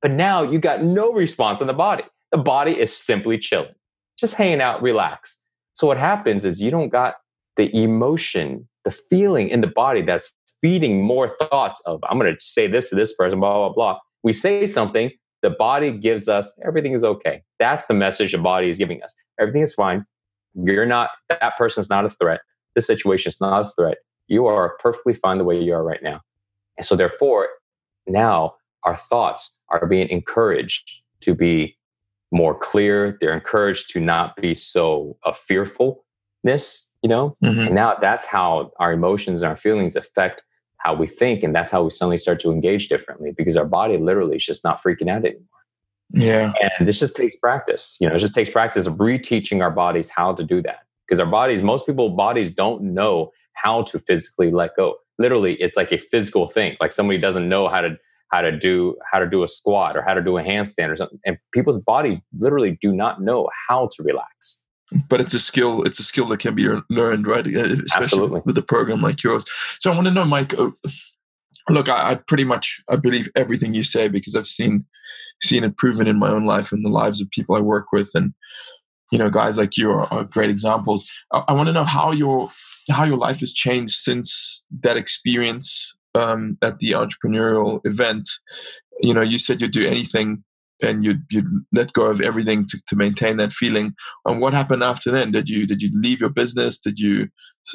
But now you got no response in the body. The body is simply chilling, just hanging out, relaxed. So what happens is you don't got the emotion, the feeling in the body that's feeding more thoughts of, I'm going to say this to this person, blah, blah, blah. We say something, the body gives us everything is okay. That's the message the body is giving us. Everything is fine. You're not, that person's not a threat. This situation is not a threat. You are perfectly fine the way you are right now. And so, therefore, now our thoughts are being encouraged to be more clear. They're encouraged to not be so uh, fearfulness, you know? Mm-hmm. And now that's how our emotions and our feelings affect how we think. And that's how we suddenly start to engage differently because our body literally is just not freaking out anymore. Yeah. And this just takes practice. You know, it just takes practice of reteaching our bodies how to do that. Because our bodies, most people bodies don't know how to physically let go. Literally, it's like a physical thing. Like somebody doesn't know how to how to do how to do a squat or how to do a handstand or something. And people's bodies literally do not know how to relax. But it's a skill. It's a skill that can be learned, right? Uh, especially Absolutely. with a program like yours. So I want to know, Mike. Uh, look, I, I, pretty much I believe everything you say because I've seen seen it proven in my own life and the lives of people I work with, and you know, guys like you are, are great examples. I, I want to know how your how your life has changed since that experience um, at the entrepreneurial event. You know, you said you'd do anything and you'd, you'd let go of everything to, to maintain that feeling. And what happened after then? Did you did you leave your business? Did you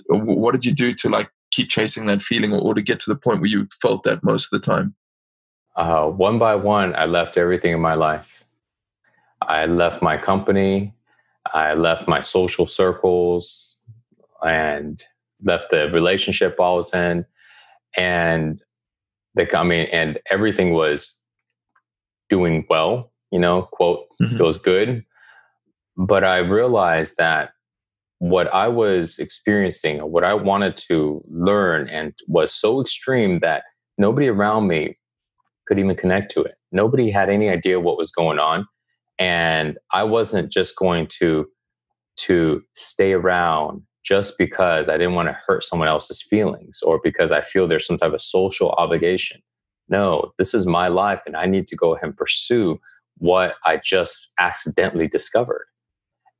what did you do to like keep chasing that feeling or, or to get to the point where you felt that most of the time? Uh, one by one, I left everything in my life. I left my company. I left my social circles and left the relationship I was in. And the, I mean, and everything was doing well, you know, quote, mm-hmm. feels good. But I realized that what I was experiencing, what I wanted to learn, and was so extreme that nobody around me could even connect to it. Nobody had any idea what was going on and i wasn't just going to to stay around just because i didn't want to hurt someone else's feelings or because i feel there's some type of social obligation. No this is my life and i need to go ahead and pursue what i just accidentally discovered.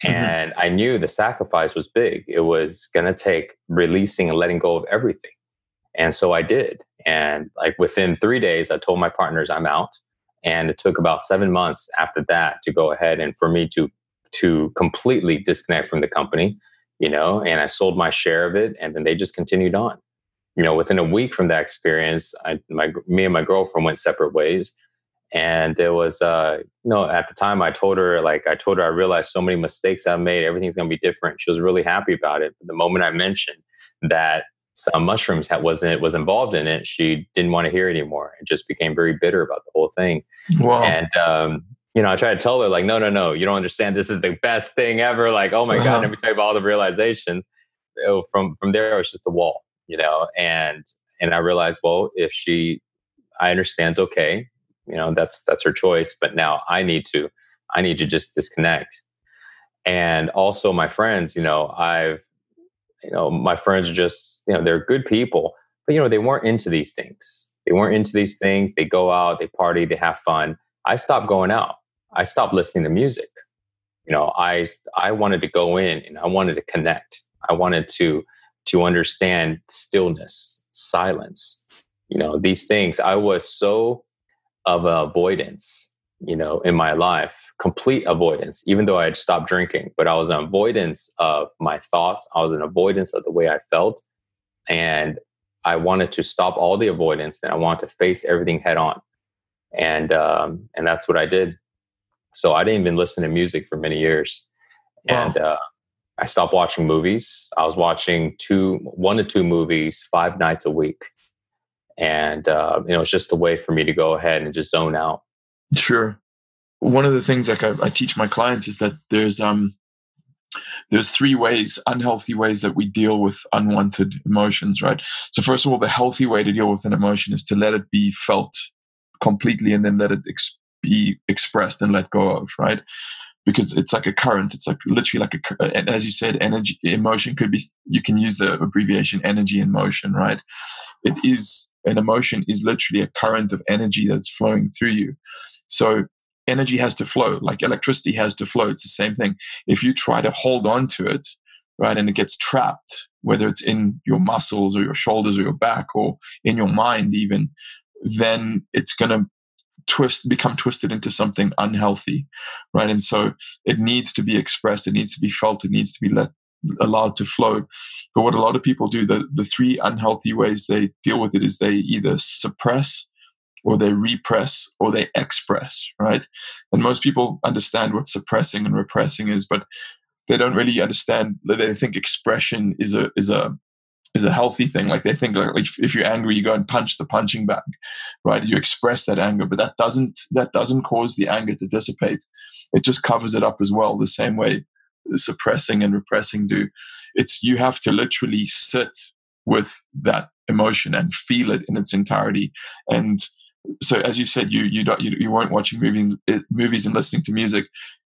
Mm-hmm. and i knew the sacrifice was big. It was going to take releasing and letting go of everything. And so i did. And like within three days i told my partners i'm out. And it took about seven months after that to go ahead and for me to to completely disconnect from the company you know and i sold my share of it and then they just continued on you know within a week from that experience I, my me and my girlfriend went separate ways and it was uh you know at the time i told her like i told her i realized so many mistakes i've made everything's going to be different she was really happy about it but the moment i mentioned that some mushrooms that wasn't was involved in it, she didn't want to hear anymore and just became very bitter about the whole thing. Wow. And um, you know, I try to tell her like, no, no, no, you don't understand. This is the best thing ever. Like, oh my uh-huh. god, let me tell you about all the realizations. Oh, from from there, it was just a wall, you know. And and I realized, well, if she, I understands, okay, you know, that's that's her choice. But now I need to, I need to just disconnect. And also, my friends, you know, I've you know, my friends are just, you know, they're good people, but, you know, they weren't into these things. They weren't into these things. They go out, they party, they have fun. I stopped going out. I stopped listening to music. You know, I I wanted to go in and I wanted to connect. I wanted to to understand stillness, silence. You know, these things. I was so of avoidance you know, in my life, complete avoidance, even though I had stopped drinking, but I was an avoidance of my thoughts. I was an avoidance of the way I felt. And I wanted to stop all the avoidance and I wanted to face everything head on. And, um, and that's what I did. So I didn't even listen to music for many years. Wow. And, uh, I stopped watching movies. I was watching two, one to two movies five nights a week. And, uh, you know, it's just a way for me to go ahead and just zone out. Sure. One of the things like I, I teach my clients is that there's um there's three ways, unhealthy ways that we deal with unwanted emotions, right? So first of all, the healthy way to deal with an emotion is to let it be felt completely and then let it ex- be expressed and let go of, right? Because it's like a current. It's like literally like a, as you said, energy, emotion could be, you can use the abbreviation energy in motion, right? It is, an emotion is literally a current of energy that's flowing through you. So energy has to flow, like electricity has to flow. It's the same thing. If you try to hold on to it, right? And it gets trapped, whether it's in your muscles or your shoulders or your back or in your mind, even, then it's going to twist become twisted into something unhealthy right? And so it needs to be expressed it needs to be felt it needs to be let allowed to flow. But what a lot of people do the the three unhealthy ways they deal with it is they either suppress or they repress or they express right? And most people understand what suppressing and repressing is but they don't really understand that they think expression is a is a is a healthy thing. Like they think like if you're angry, you go and punch the punching bag, right? You express that anger, but that doesn't that doesn't cause the anger to dissipate. It just covers it up as well, the same way suppressing and repressing do. It's you have to literally sit with that emotion and feel it in its entirety. And so, as you said, you you don't you, you weren't watching movies eh, movies and listening to music.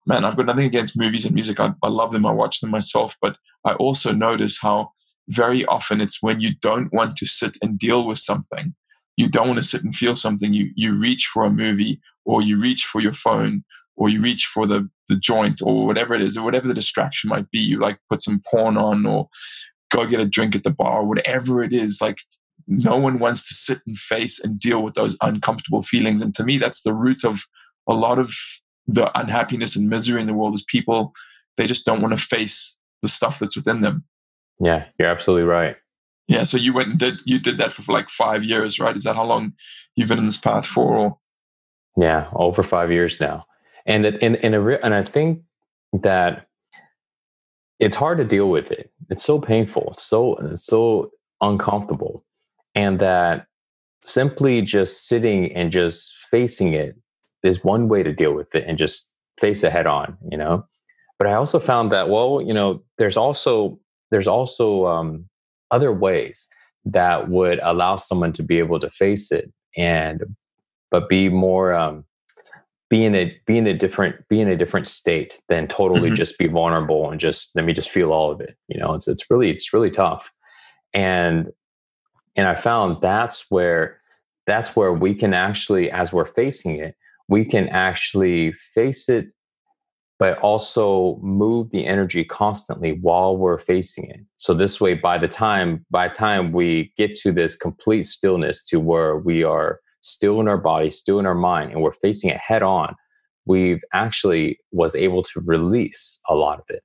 Man, I've got nothing against movies and music. I, I love them. I watch them myself, but I also notice how very often it's when you don't want to sit and deal with something. You don't want to sit and feel something. You you reach for a movie or you reach for your phone or you reach for the the joint or whatever it is or whatever the distraction might be. You like put some porn on or go get a drink at the bar whatever it is. Like no one wants to sit and face and deal with those uncomfortable feelings. And to me that's the root of a lot of the unhappiness and misery in the world is people they just don't want to face the stuff that's within them yeah, you're absolutely right. Yeah, so you went and did you did that for like five years, right? Is that how long you've been in this path for? Or? Yeah, over five years now, and it, and and, a, and I think that it's hard to deal with it. It's so painful. It's so it's so uncomfortable, and that simply just sitting and just facing it is one way to deal with it, and just face it head on. You know, but I also found that well, you know, there's also there's also um, other ways that would allow someone to be able to face it and but be more um, be in a be in a different be in a different state than totally mm-hmm. just be vulnerable and just let me just feel all of it you know it's it's really it's really tough and and i found that's where that's where we can actually as we're facing it we can actually face it but also move the energy constantly while we're facing it. So this way, by the time by the time we get to this complete stillness to where we are still in our body, still in our mind, and we're facing it head on, we've actually was able to release a lot of it.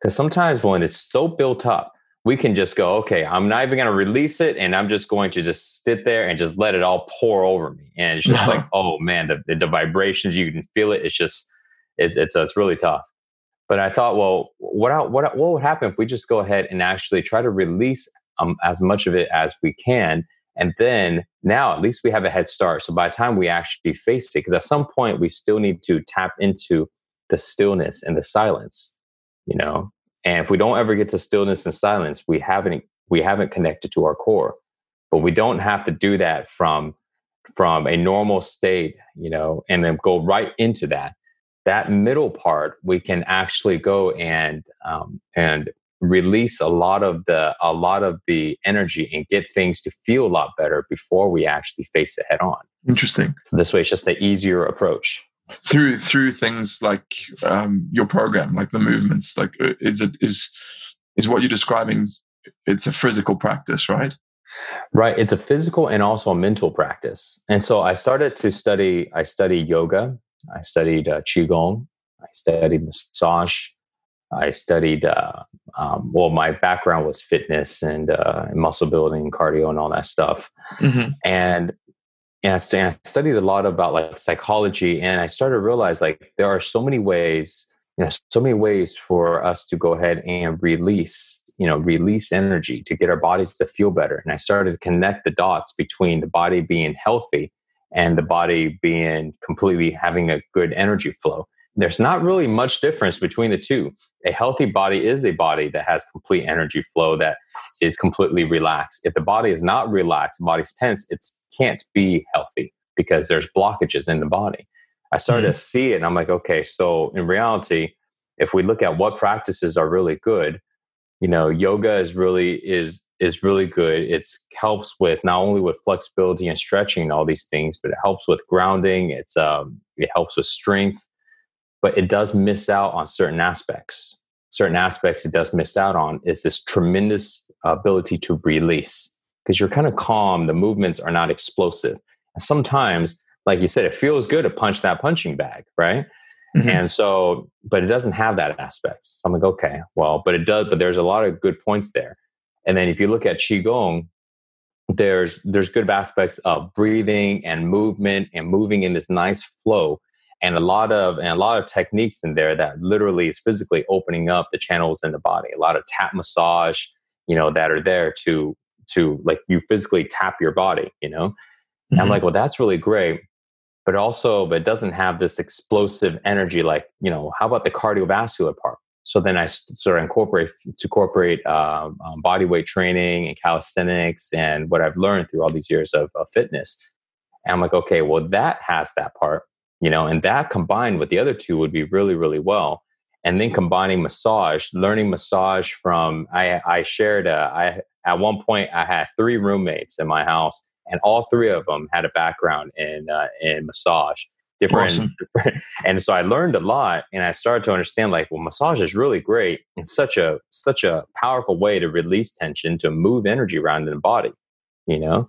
Because sometimes when it's so built up, we can just go, okay, I'm not even going to release it, and I'm just going to just sit there and just let it all pour over me. And it's just like, oh man, the, the vibrations you can feel it. It's just it's it's it's really tough. But I thought, well, what what what would happen if we just go ahead and actually try to release um, as much of it as we can, and then now at least we have a head start. So by the time we actually face it, because at some point we still need to tap into the stillness and the silence, you know. And if we don't ever get to stillness and silence, we haven't we haven't connected to our core. But we don't have to do that from from a normal state, you know, and then go right into that that middle part we can actually go and um, and release a lot of the a lot of the energy and get things to feel a lot better before we actually face it head on interesting. So this way it's just an easier approach. Through through things like um, your program like the movements like uh, is it is is what you're describing it's a physical practice right? Right it's a physical and also a mental practice. And so i started to study i study yoga I studied uh, qigong. I studied massage. I studied. Uh, um, well, my background was fitness and, uh, muscle building, cardio, and all that stuff. Mm-hmm. And and I, and I studied a lot about like psychology, and I started to realize like there are so many ways, you know, so many ways for us to go ahead and release, you know, release energy to get our bodies to feel better. And I started to connect the dots between the body being healthy and the body being completely having a good energy flow. There's not really much difference between the two. A healthy body is a body that has complete energy flow that is completely relaxed. If the body is not relaxed, body's tense, it can't be healthy because there's blockages in the body. I started mm-hmm. to see it and I'm like, okay, so in reality, if we look at what practices are really good, you know, yoga is really is is really good. It helps with not only with flexibility and stretching and all these things, but it helps with grounding. It's um, it helps with strength, but it does miss out on certain aspects. certain aspects it does miss out on is this tremendous ability to release because you're kind of calm. The movements are not explosive. And sometimes, like you said, it feels good to punch that punching bag, right? Mm-hmm. And so, but it doesn't have that aspect. So I'm like, okay, well, but it does, but there's a lot of good points there. And then if you look at Qigong, there's there's good aspects of breathing and movement and moving in this nice flow. And a lot of and a lot of techniques in there that literally is physically opening up the channels in the body. A lot of tap massage you know that are there to to like you physically tap your body you know? Mm-hmm. i'm like well that's really great but also but it doesn't have this explosive energy like you know how about the cardiovascular part so then I sort of incorporate to incorporate uh, um, body weight training and calisthenics and what I've learned through all these years of, of fitness. And I'm like, okay, well that has that part, you know, and that combined with the other two would be really, really well. And then combining massage, learning massage from I, I shared a, I at one point I had three roommates in my house, and all three of them had a background in uh, in massage different, awesome. different, and so i learned a lot and i started to understand like well massage is really great it's such a such a powerful way to release tension to move energy around in the body you know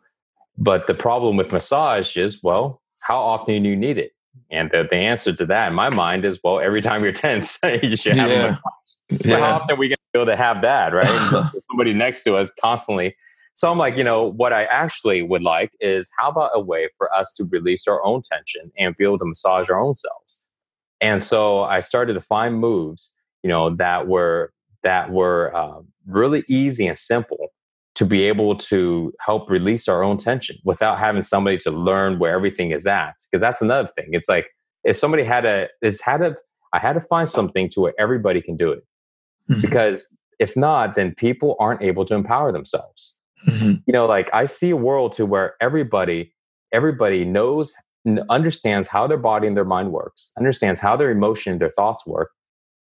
but the problem with massage is well how often do you need it and the, the answer to that in my mind is well every time you're tense you should have yeah. a massage yeah. how often are we going to be able to have that right somebody next to us constantly so I'm like, you know, what I actually would like is how about a way for us to release our own tension and be able to massage our own selves? And so I started to find moves, you know, that were that were uh, really easy and simple to be able to help release our own tension without having somebody to learn where everything is at. Because that's another thing. It's like if somebody had a, it's had a, I had to find something to where everybody can do it. Mm-hmm. Because if not, then people aren't able to empower themselves. Mm-hmm. You know, like I see a world to where everybody, everybody knows, understands how their body and their mind works, understands how their emotion, their thoughts work,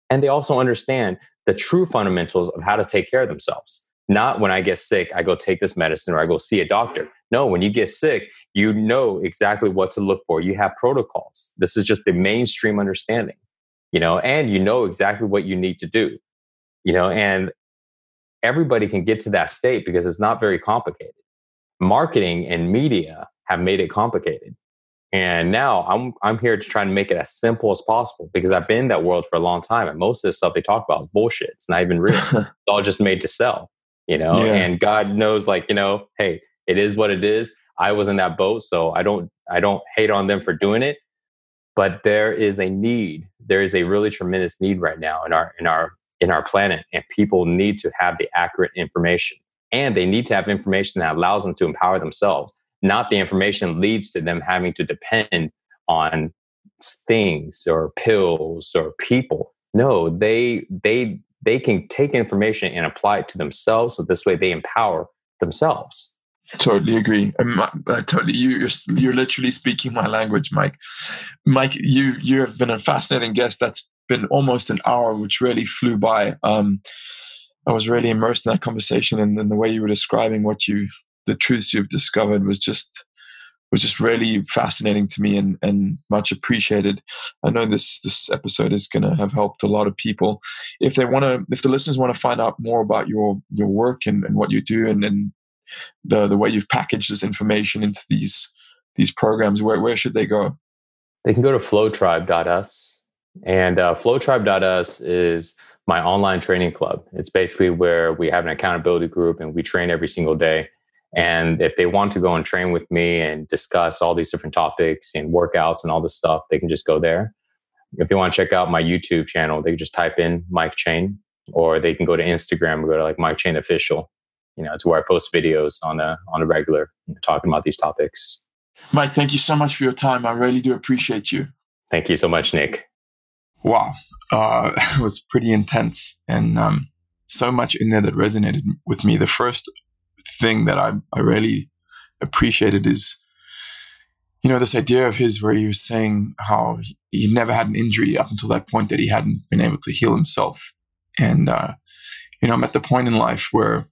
and they also understand the true fundamentals of how to take care of themselves. Not when I get sick, I go take this medicine or I go see a doctor. No, when you get sick, you know exactly what to look for. You have protocols. This is just the mainstream understanding, you know, and you know exactly what you need to do, you know, and everybody can get to that state because it's not very complicated. Marketing and media have made it complicated. And now I'm I'm here to try and make it as simple as possible because I've been in that world for a long time and most of the stuff they talk about is bullshit. It's not even real. it's all just made to sell, you know? Yeah. And God knows like, you know, hey, it is what it is. I was in that boat, so I don't I don't hate on them for doing it. But there is a need. There is a really tremendous need right now in our in our in our planet and people need to have the accurate information. And they need to have information that allows them to empower themselves not the information leads to them having to depend on things or pills or people. No they they they can take information and apply it to themselves so this way they empower themselves. Totally agree. I'm, I totally you you're, you're literally speaking my language mike. Mike you you have been a fascinating guest. That's been almost an hour, which really flew by. Um, I was really immersed in that conversation, and, the way you were describing what you, the truths you've discovered, was just was just really fascinating to me and, and much appreciated. I know this this episode is going to have helped a lot of people. If they want to, if the listeners want to find out more about your your work and, and what you do, and, and the the way you've packaged this information into these these programs, where where should they go? They can go to flowtribe.us and uh, flowtribe.us is my online training club. It's basically where we have an accountability group and we train every single day. And if they want to go and train with me and discuss all these different topics and workouts and all this stuff, they can just go there. If they want to check out my YouTube channel, they can just type in Mike Chang, or they can go to Instagram and go to like Mike Chang Official. You know, it's where I post videos on a on a regular you know, talking about these topics. Mike, thank you so much for your time. I really do appreciate you. Thank you so much, Nick wow, uh, it was pretty intense and um, so much in there that resonated with me. The first thing that I, I really appreciated is, you know, this idea of his where he was saying how he never had an injury up until that point that he hadn't been able to heal himself. And, uh, you know, I'm at the point in life where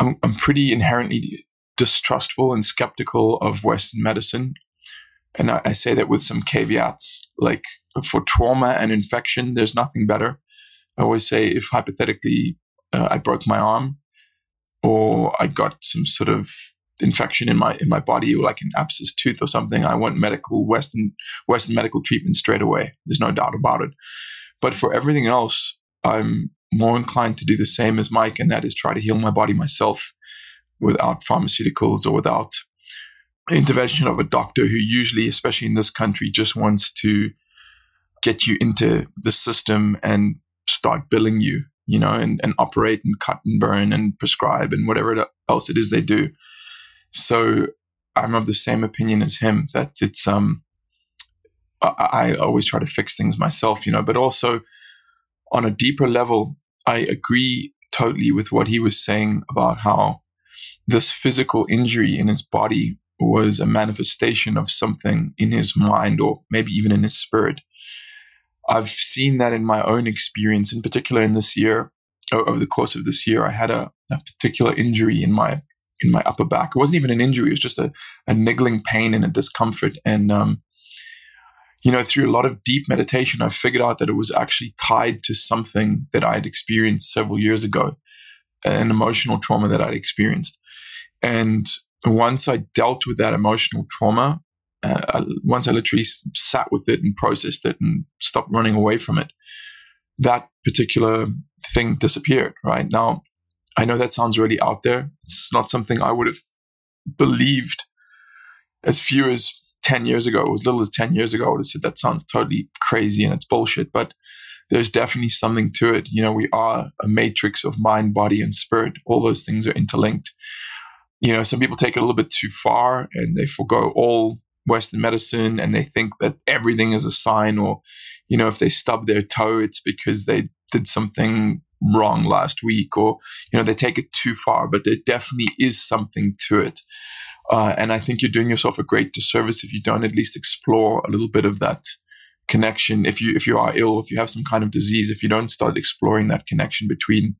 I'm, I'm pretty inherently distrustful and skeptical of Western medicine. And I, I say that with some caveats. Like for trauma and infection, there's nothing better. I always say if hypothetically uh, I broke my arm or I got some sort of infection in my in my body or like an abscess tooth or something, I want medical Western Western medical treatment straight away. There's no doubt about it. But for everything else, I'm more inclined to do the same as Mike, and that is try to heal my body myself without pharmaceuticals or without intervention of a doctor who usually, especially in this country, just wants to get you into the system and start billing you, you know, and, and operate and cut and burn and prescribe and whatever else it is they do. So I'm of the same opinion as him that it's um I, I always try to fix things myself, you know, but also on a deeper level, I agree totally with what he was saying about how this physical injury in his body was a manifestation of something in his mind or maybe even in his spirit. I've seen that in my own experience, in particular in this year, over the course of this year, I had a, a particular injury in my in my upper back. It wasn't even an injury; it was just a, a niggling pain and a discomfort. And um, you know, through a lot of deep meditation, I figured out that it was actually tied to something that I had experienced several years ago, an emotional trauma that I'd experienced. And once I dealt with that emotional trauma, uh, once I literally sat with it and processed it and stopped running away from it, that particular thing disappeared. Right now, I know that sounds really out there. It's not something I would have believed as few as 10 years ago, as little as 10 years ago, I would have said that sounds totally crazy and it's bullshit. But there's definitely something to it. You know, we are a matrix of mind, body, and spirit. All those things are interlinked. You know, some people take it a little bit too far and they forego all Western medicine and they think that everything is a sign, or, you know, if they stub their toe, it's because they did something wrong last week, or, you know, they take it too far, but there definitely is something to it. Uh, and I think you're doing yourself a great disservice if you don't at least explore a little bit of that connection. If you if you are ill, if you have some kind of disease, if you don't start exploring that connection between,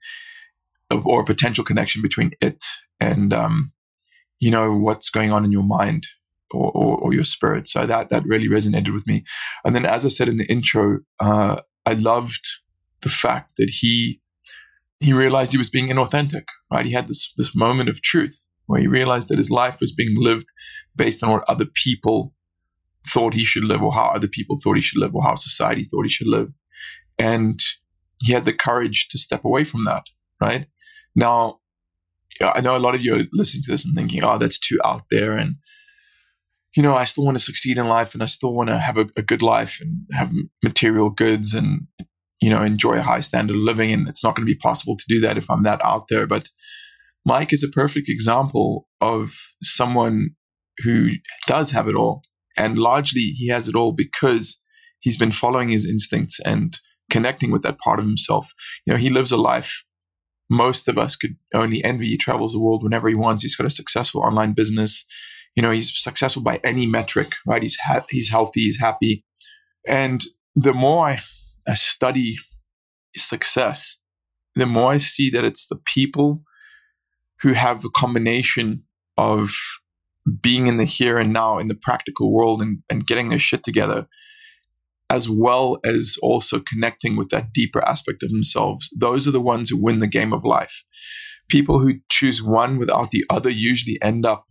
or potential connection between it and, um, you know, what's going on in your mind or, or, or, your spirit. So that that really resonated with me. And then, as I said in the intro, uh, I loved the fact that he he realized he was being inauthentic. Right, he had this this moment of truth where he realized that his life was being lived based on what other people thought he should live or how other people thought he should live or how society thought he should live. And he had the courage to step away from that, right? Now, I know a lot of you are listening to this and thinking, oh, that's too out there. And, you know, I still want to succeed in life and I still want to have a, a good life and have material goods and, you know, enjoy a high standard of living. And it's not going to be possible to do that if I'm that out there. But Mike is a perfect example of someone who does have it all. And largely he has it all because he's been following his instincts and connecting with that part of himself. You know, he lives a life most of us could only envy. He travels the world whenever he wants. He's got a successful online business. You know, he's successful by any metric, right? He's ha- he's healthy, he's happy. And the more I, I study success, the more I see that it's the people who have a combination of being in the here and now in the practical world and, and getting their shit together, as well as also connecting with that deeper aspect of themselves. Those are the ones who win the game of life. People who choose one without the other usually end up,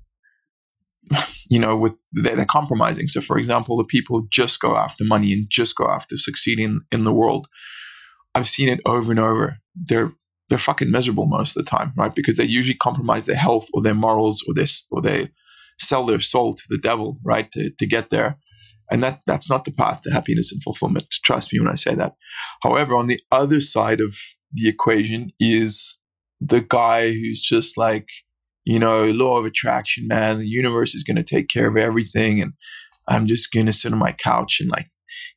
you know, with they're, they're compromising. So, for example, the people who just go after money and just go after succeeding in the world, I've seen it over and over. They're they're fucking miserable most of the time, right? Because they usually compromise their health or their morals or this or they sell their soul to the devil, right? To, to get there. And that that's not the path to happiness and fulfillment. Trust me when I say that. However, on the other side of the equation is the guy who's just like, you know, law of attraction, man. The universe is going to take care of everything, and I'm just going to sit on my couch and like,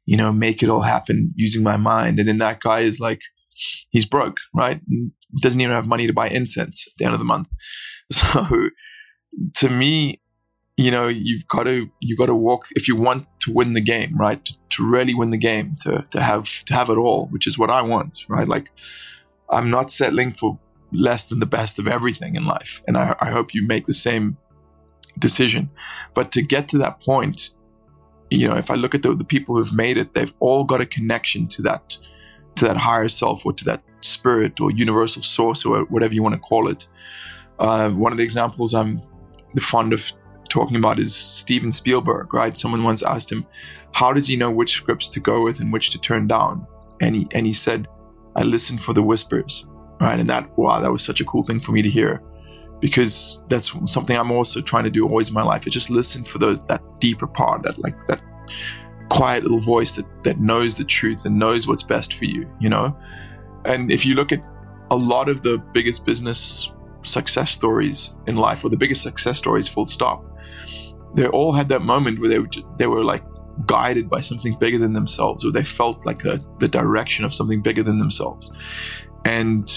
you know, make it all happen using my mind. And then that guy is like, he's broke, right? Doesn't even have money to buy incense at the end of the month. So to me, you know, you've got to you've got to walk if you want to win the game, right? To, to really win the game, to to have to have it all, which is what I want, right? Like I'm not settling for less than the best of everything in life. And I, I hope you make the same decision. But to get to that point, you know, if I look at the, the people who've made it, they've all got a connection to that to that higher self or to that spirit or universal source or whatever you want to call it. Uh, one of the examples I'm the fond of talking about is Steven Spielberg, right? Someone once asked him, how does he know which scripts to go with and which to turn down? And he, and he said, I listen for the whispers, right? And that, wow, that was such a cool thing for me to hear because that's something I'm also trying to do always in my life. I just listen for those, that deeper part, that like that quiet little voice that, that knows the truth and knows what's best for you, you know? And if you look at a lot of the biggest business success stories in life, or the biggest success stories, full stop, they all had that moment where they were, they were like guided by something bigger than themselves, or they felt like the, the direction of something bigger than themselves. And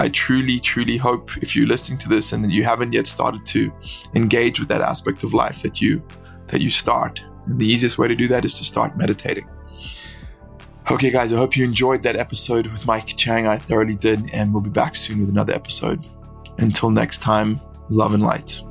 I truly, truly hope if you're listening to this and you haven't yet started to engage with that aspect of life that you that you start. And the easiest way to do that is to start meditating. Okay, guys, I hope you enjoyed that episode with Mike Chang. I thoroughly did, and we'll be back soon with another episode. Until next time, love and light.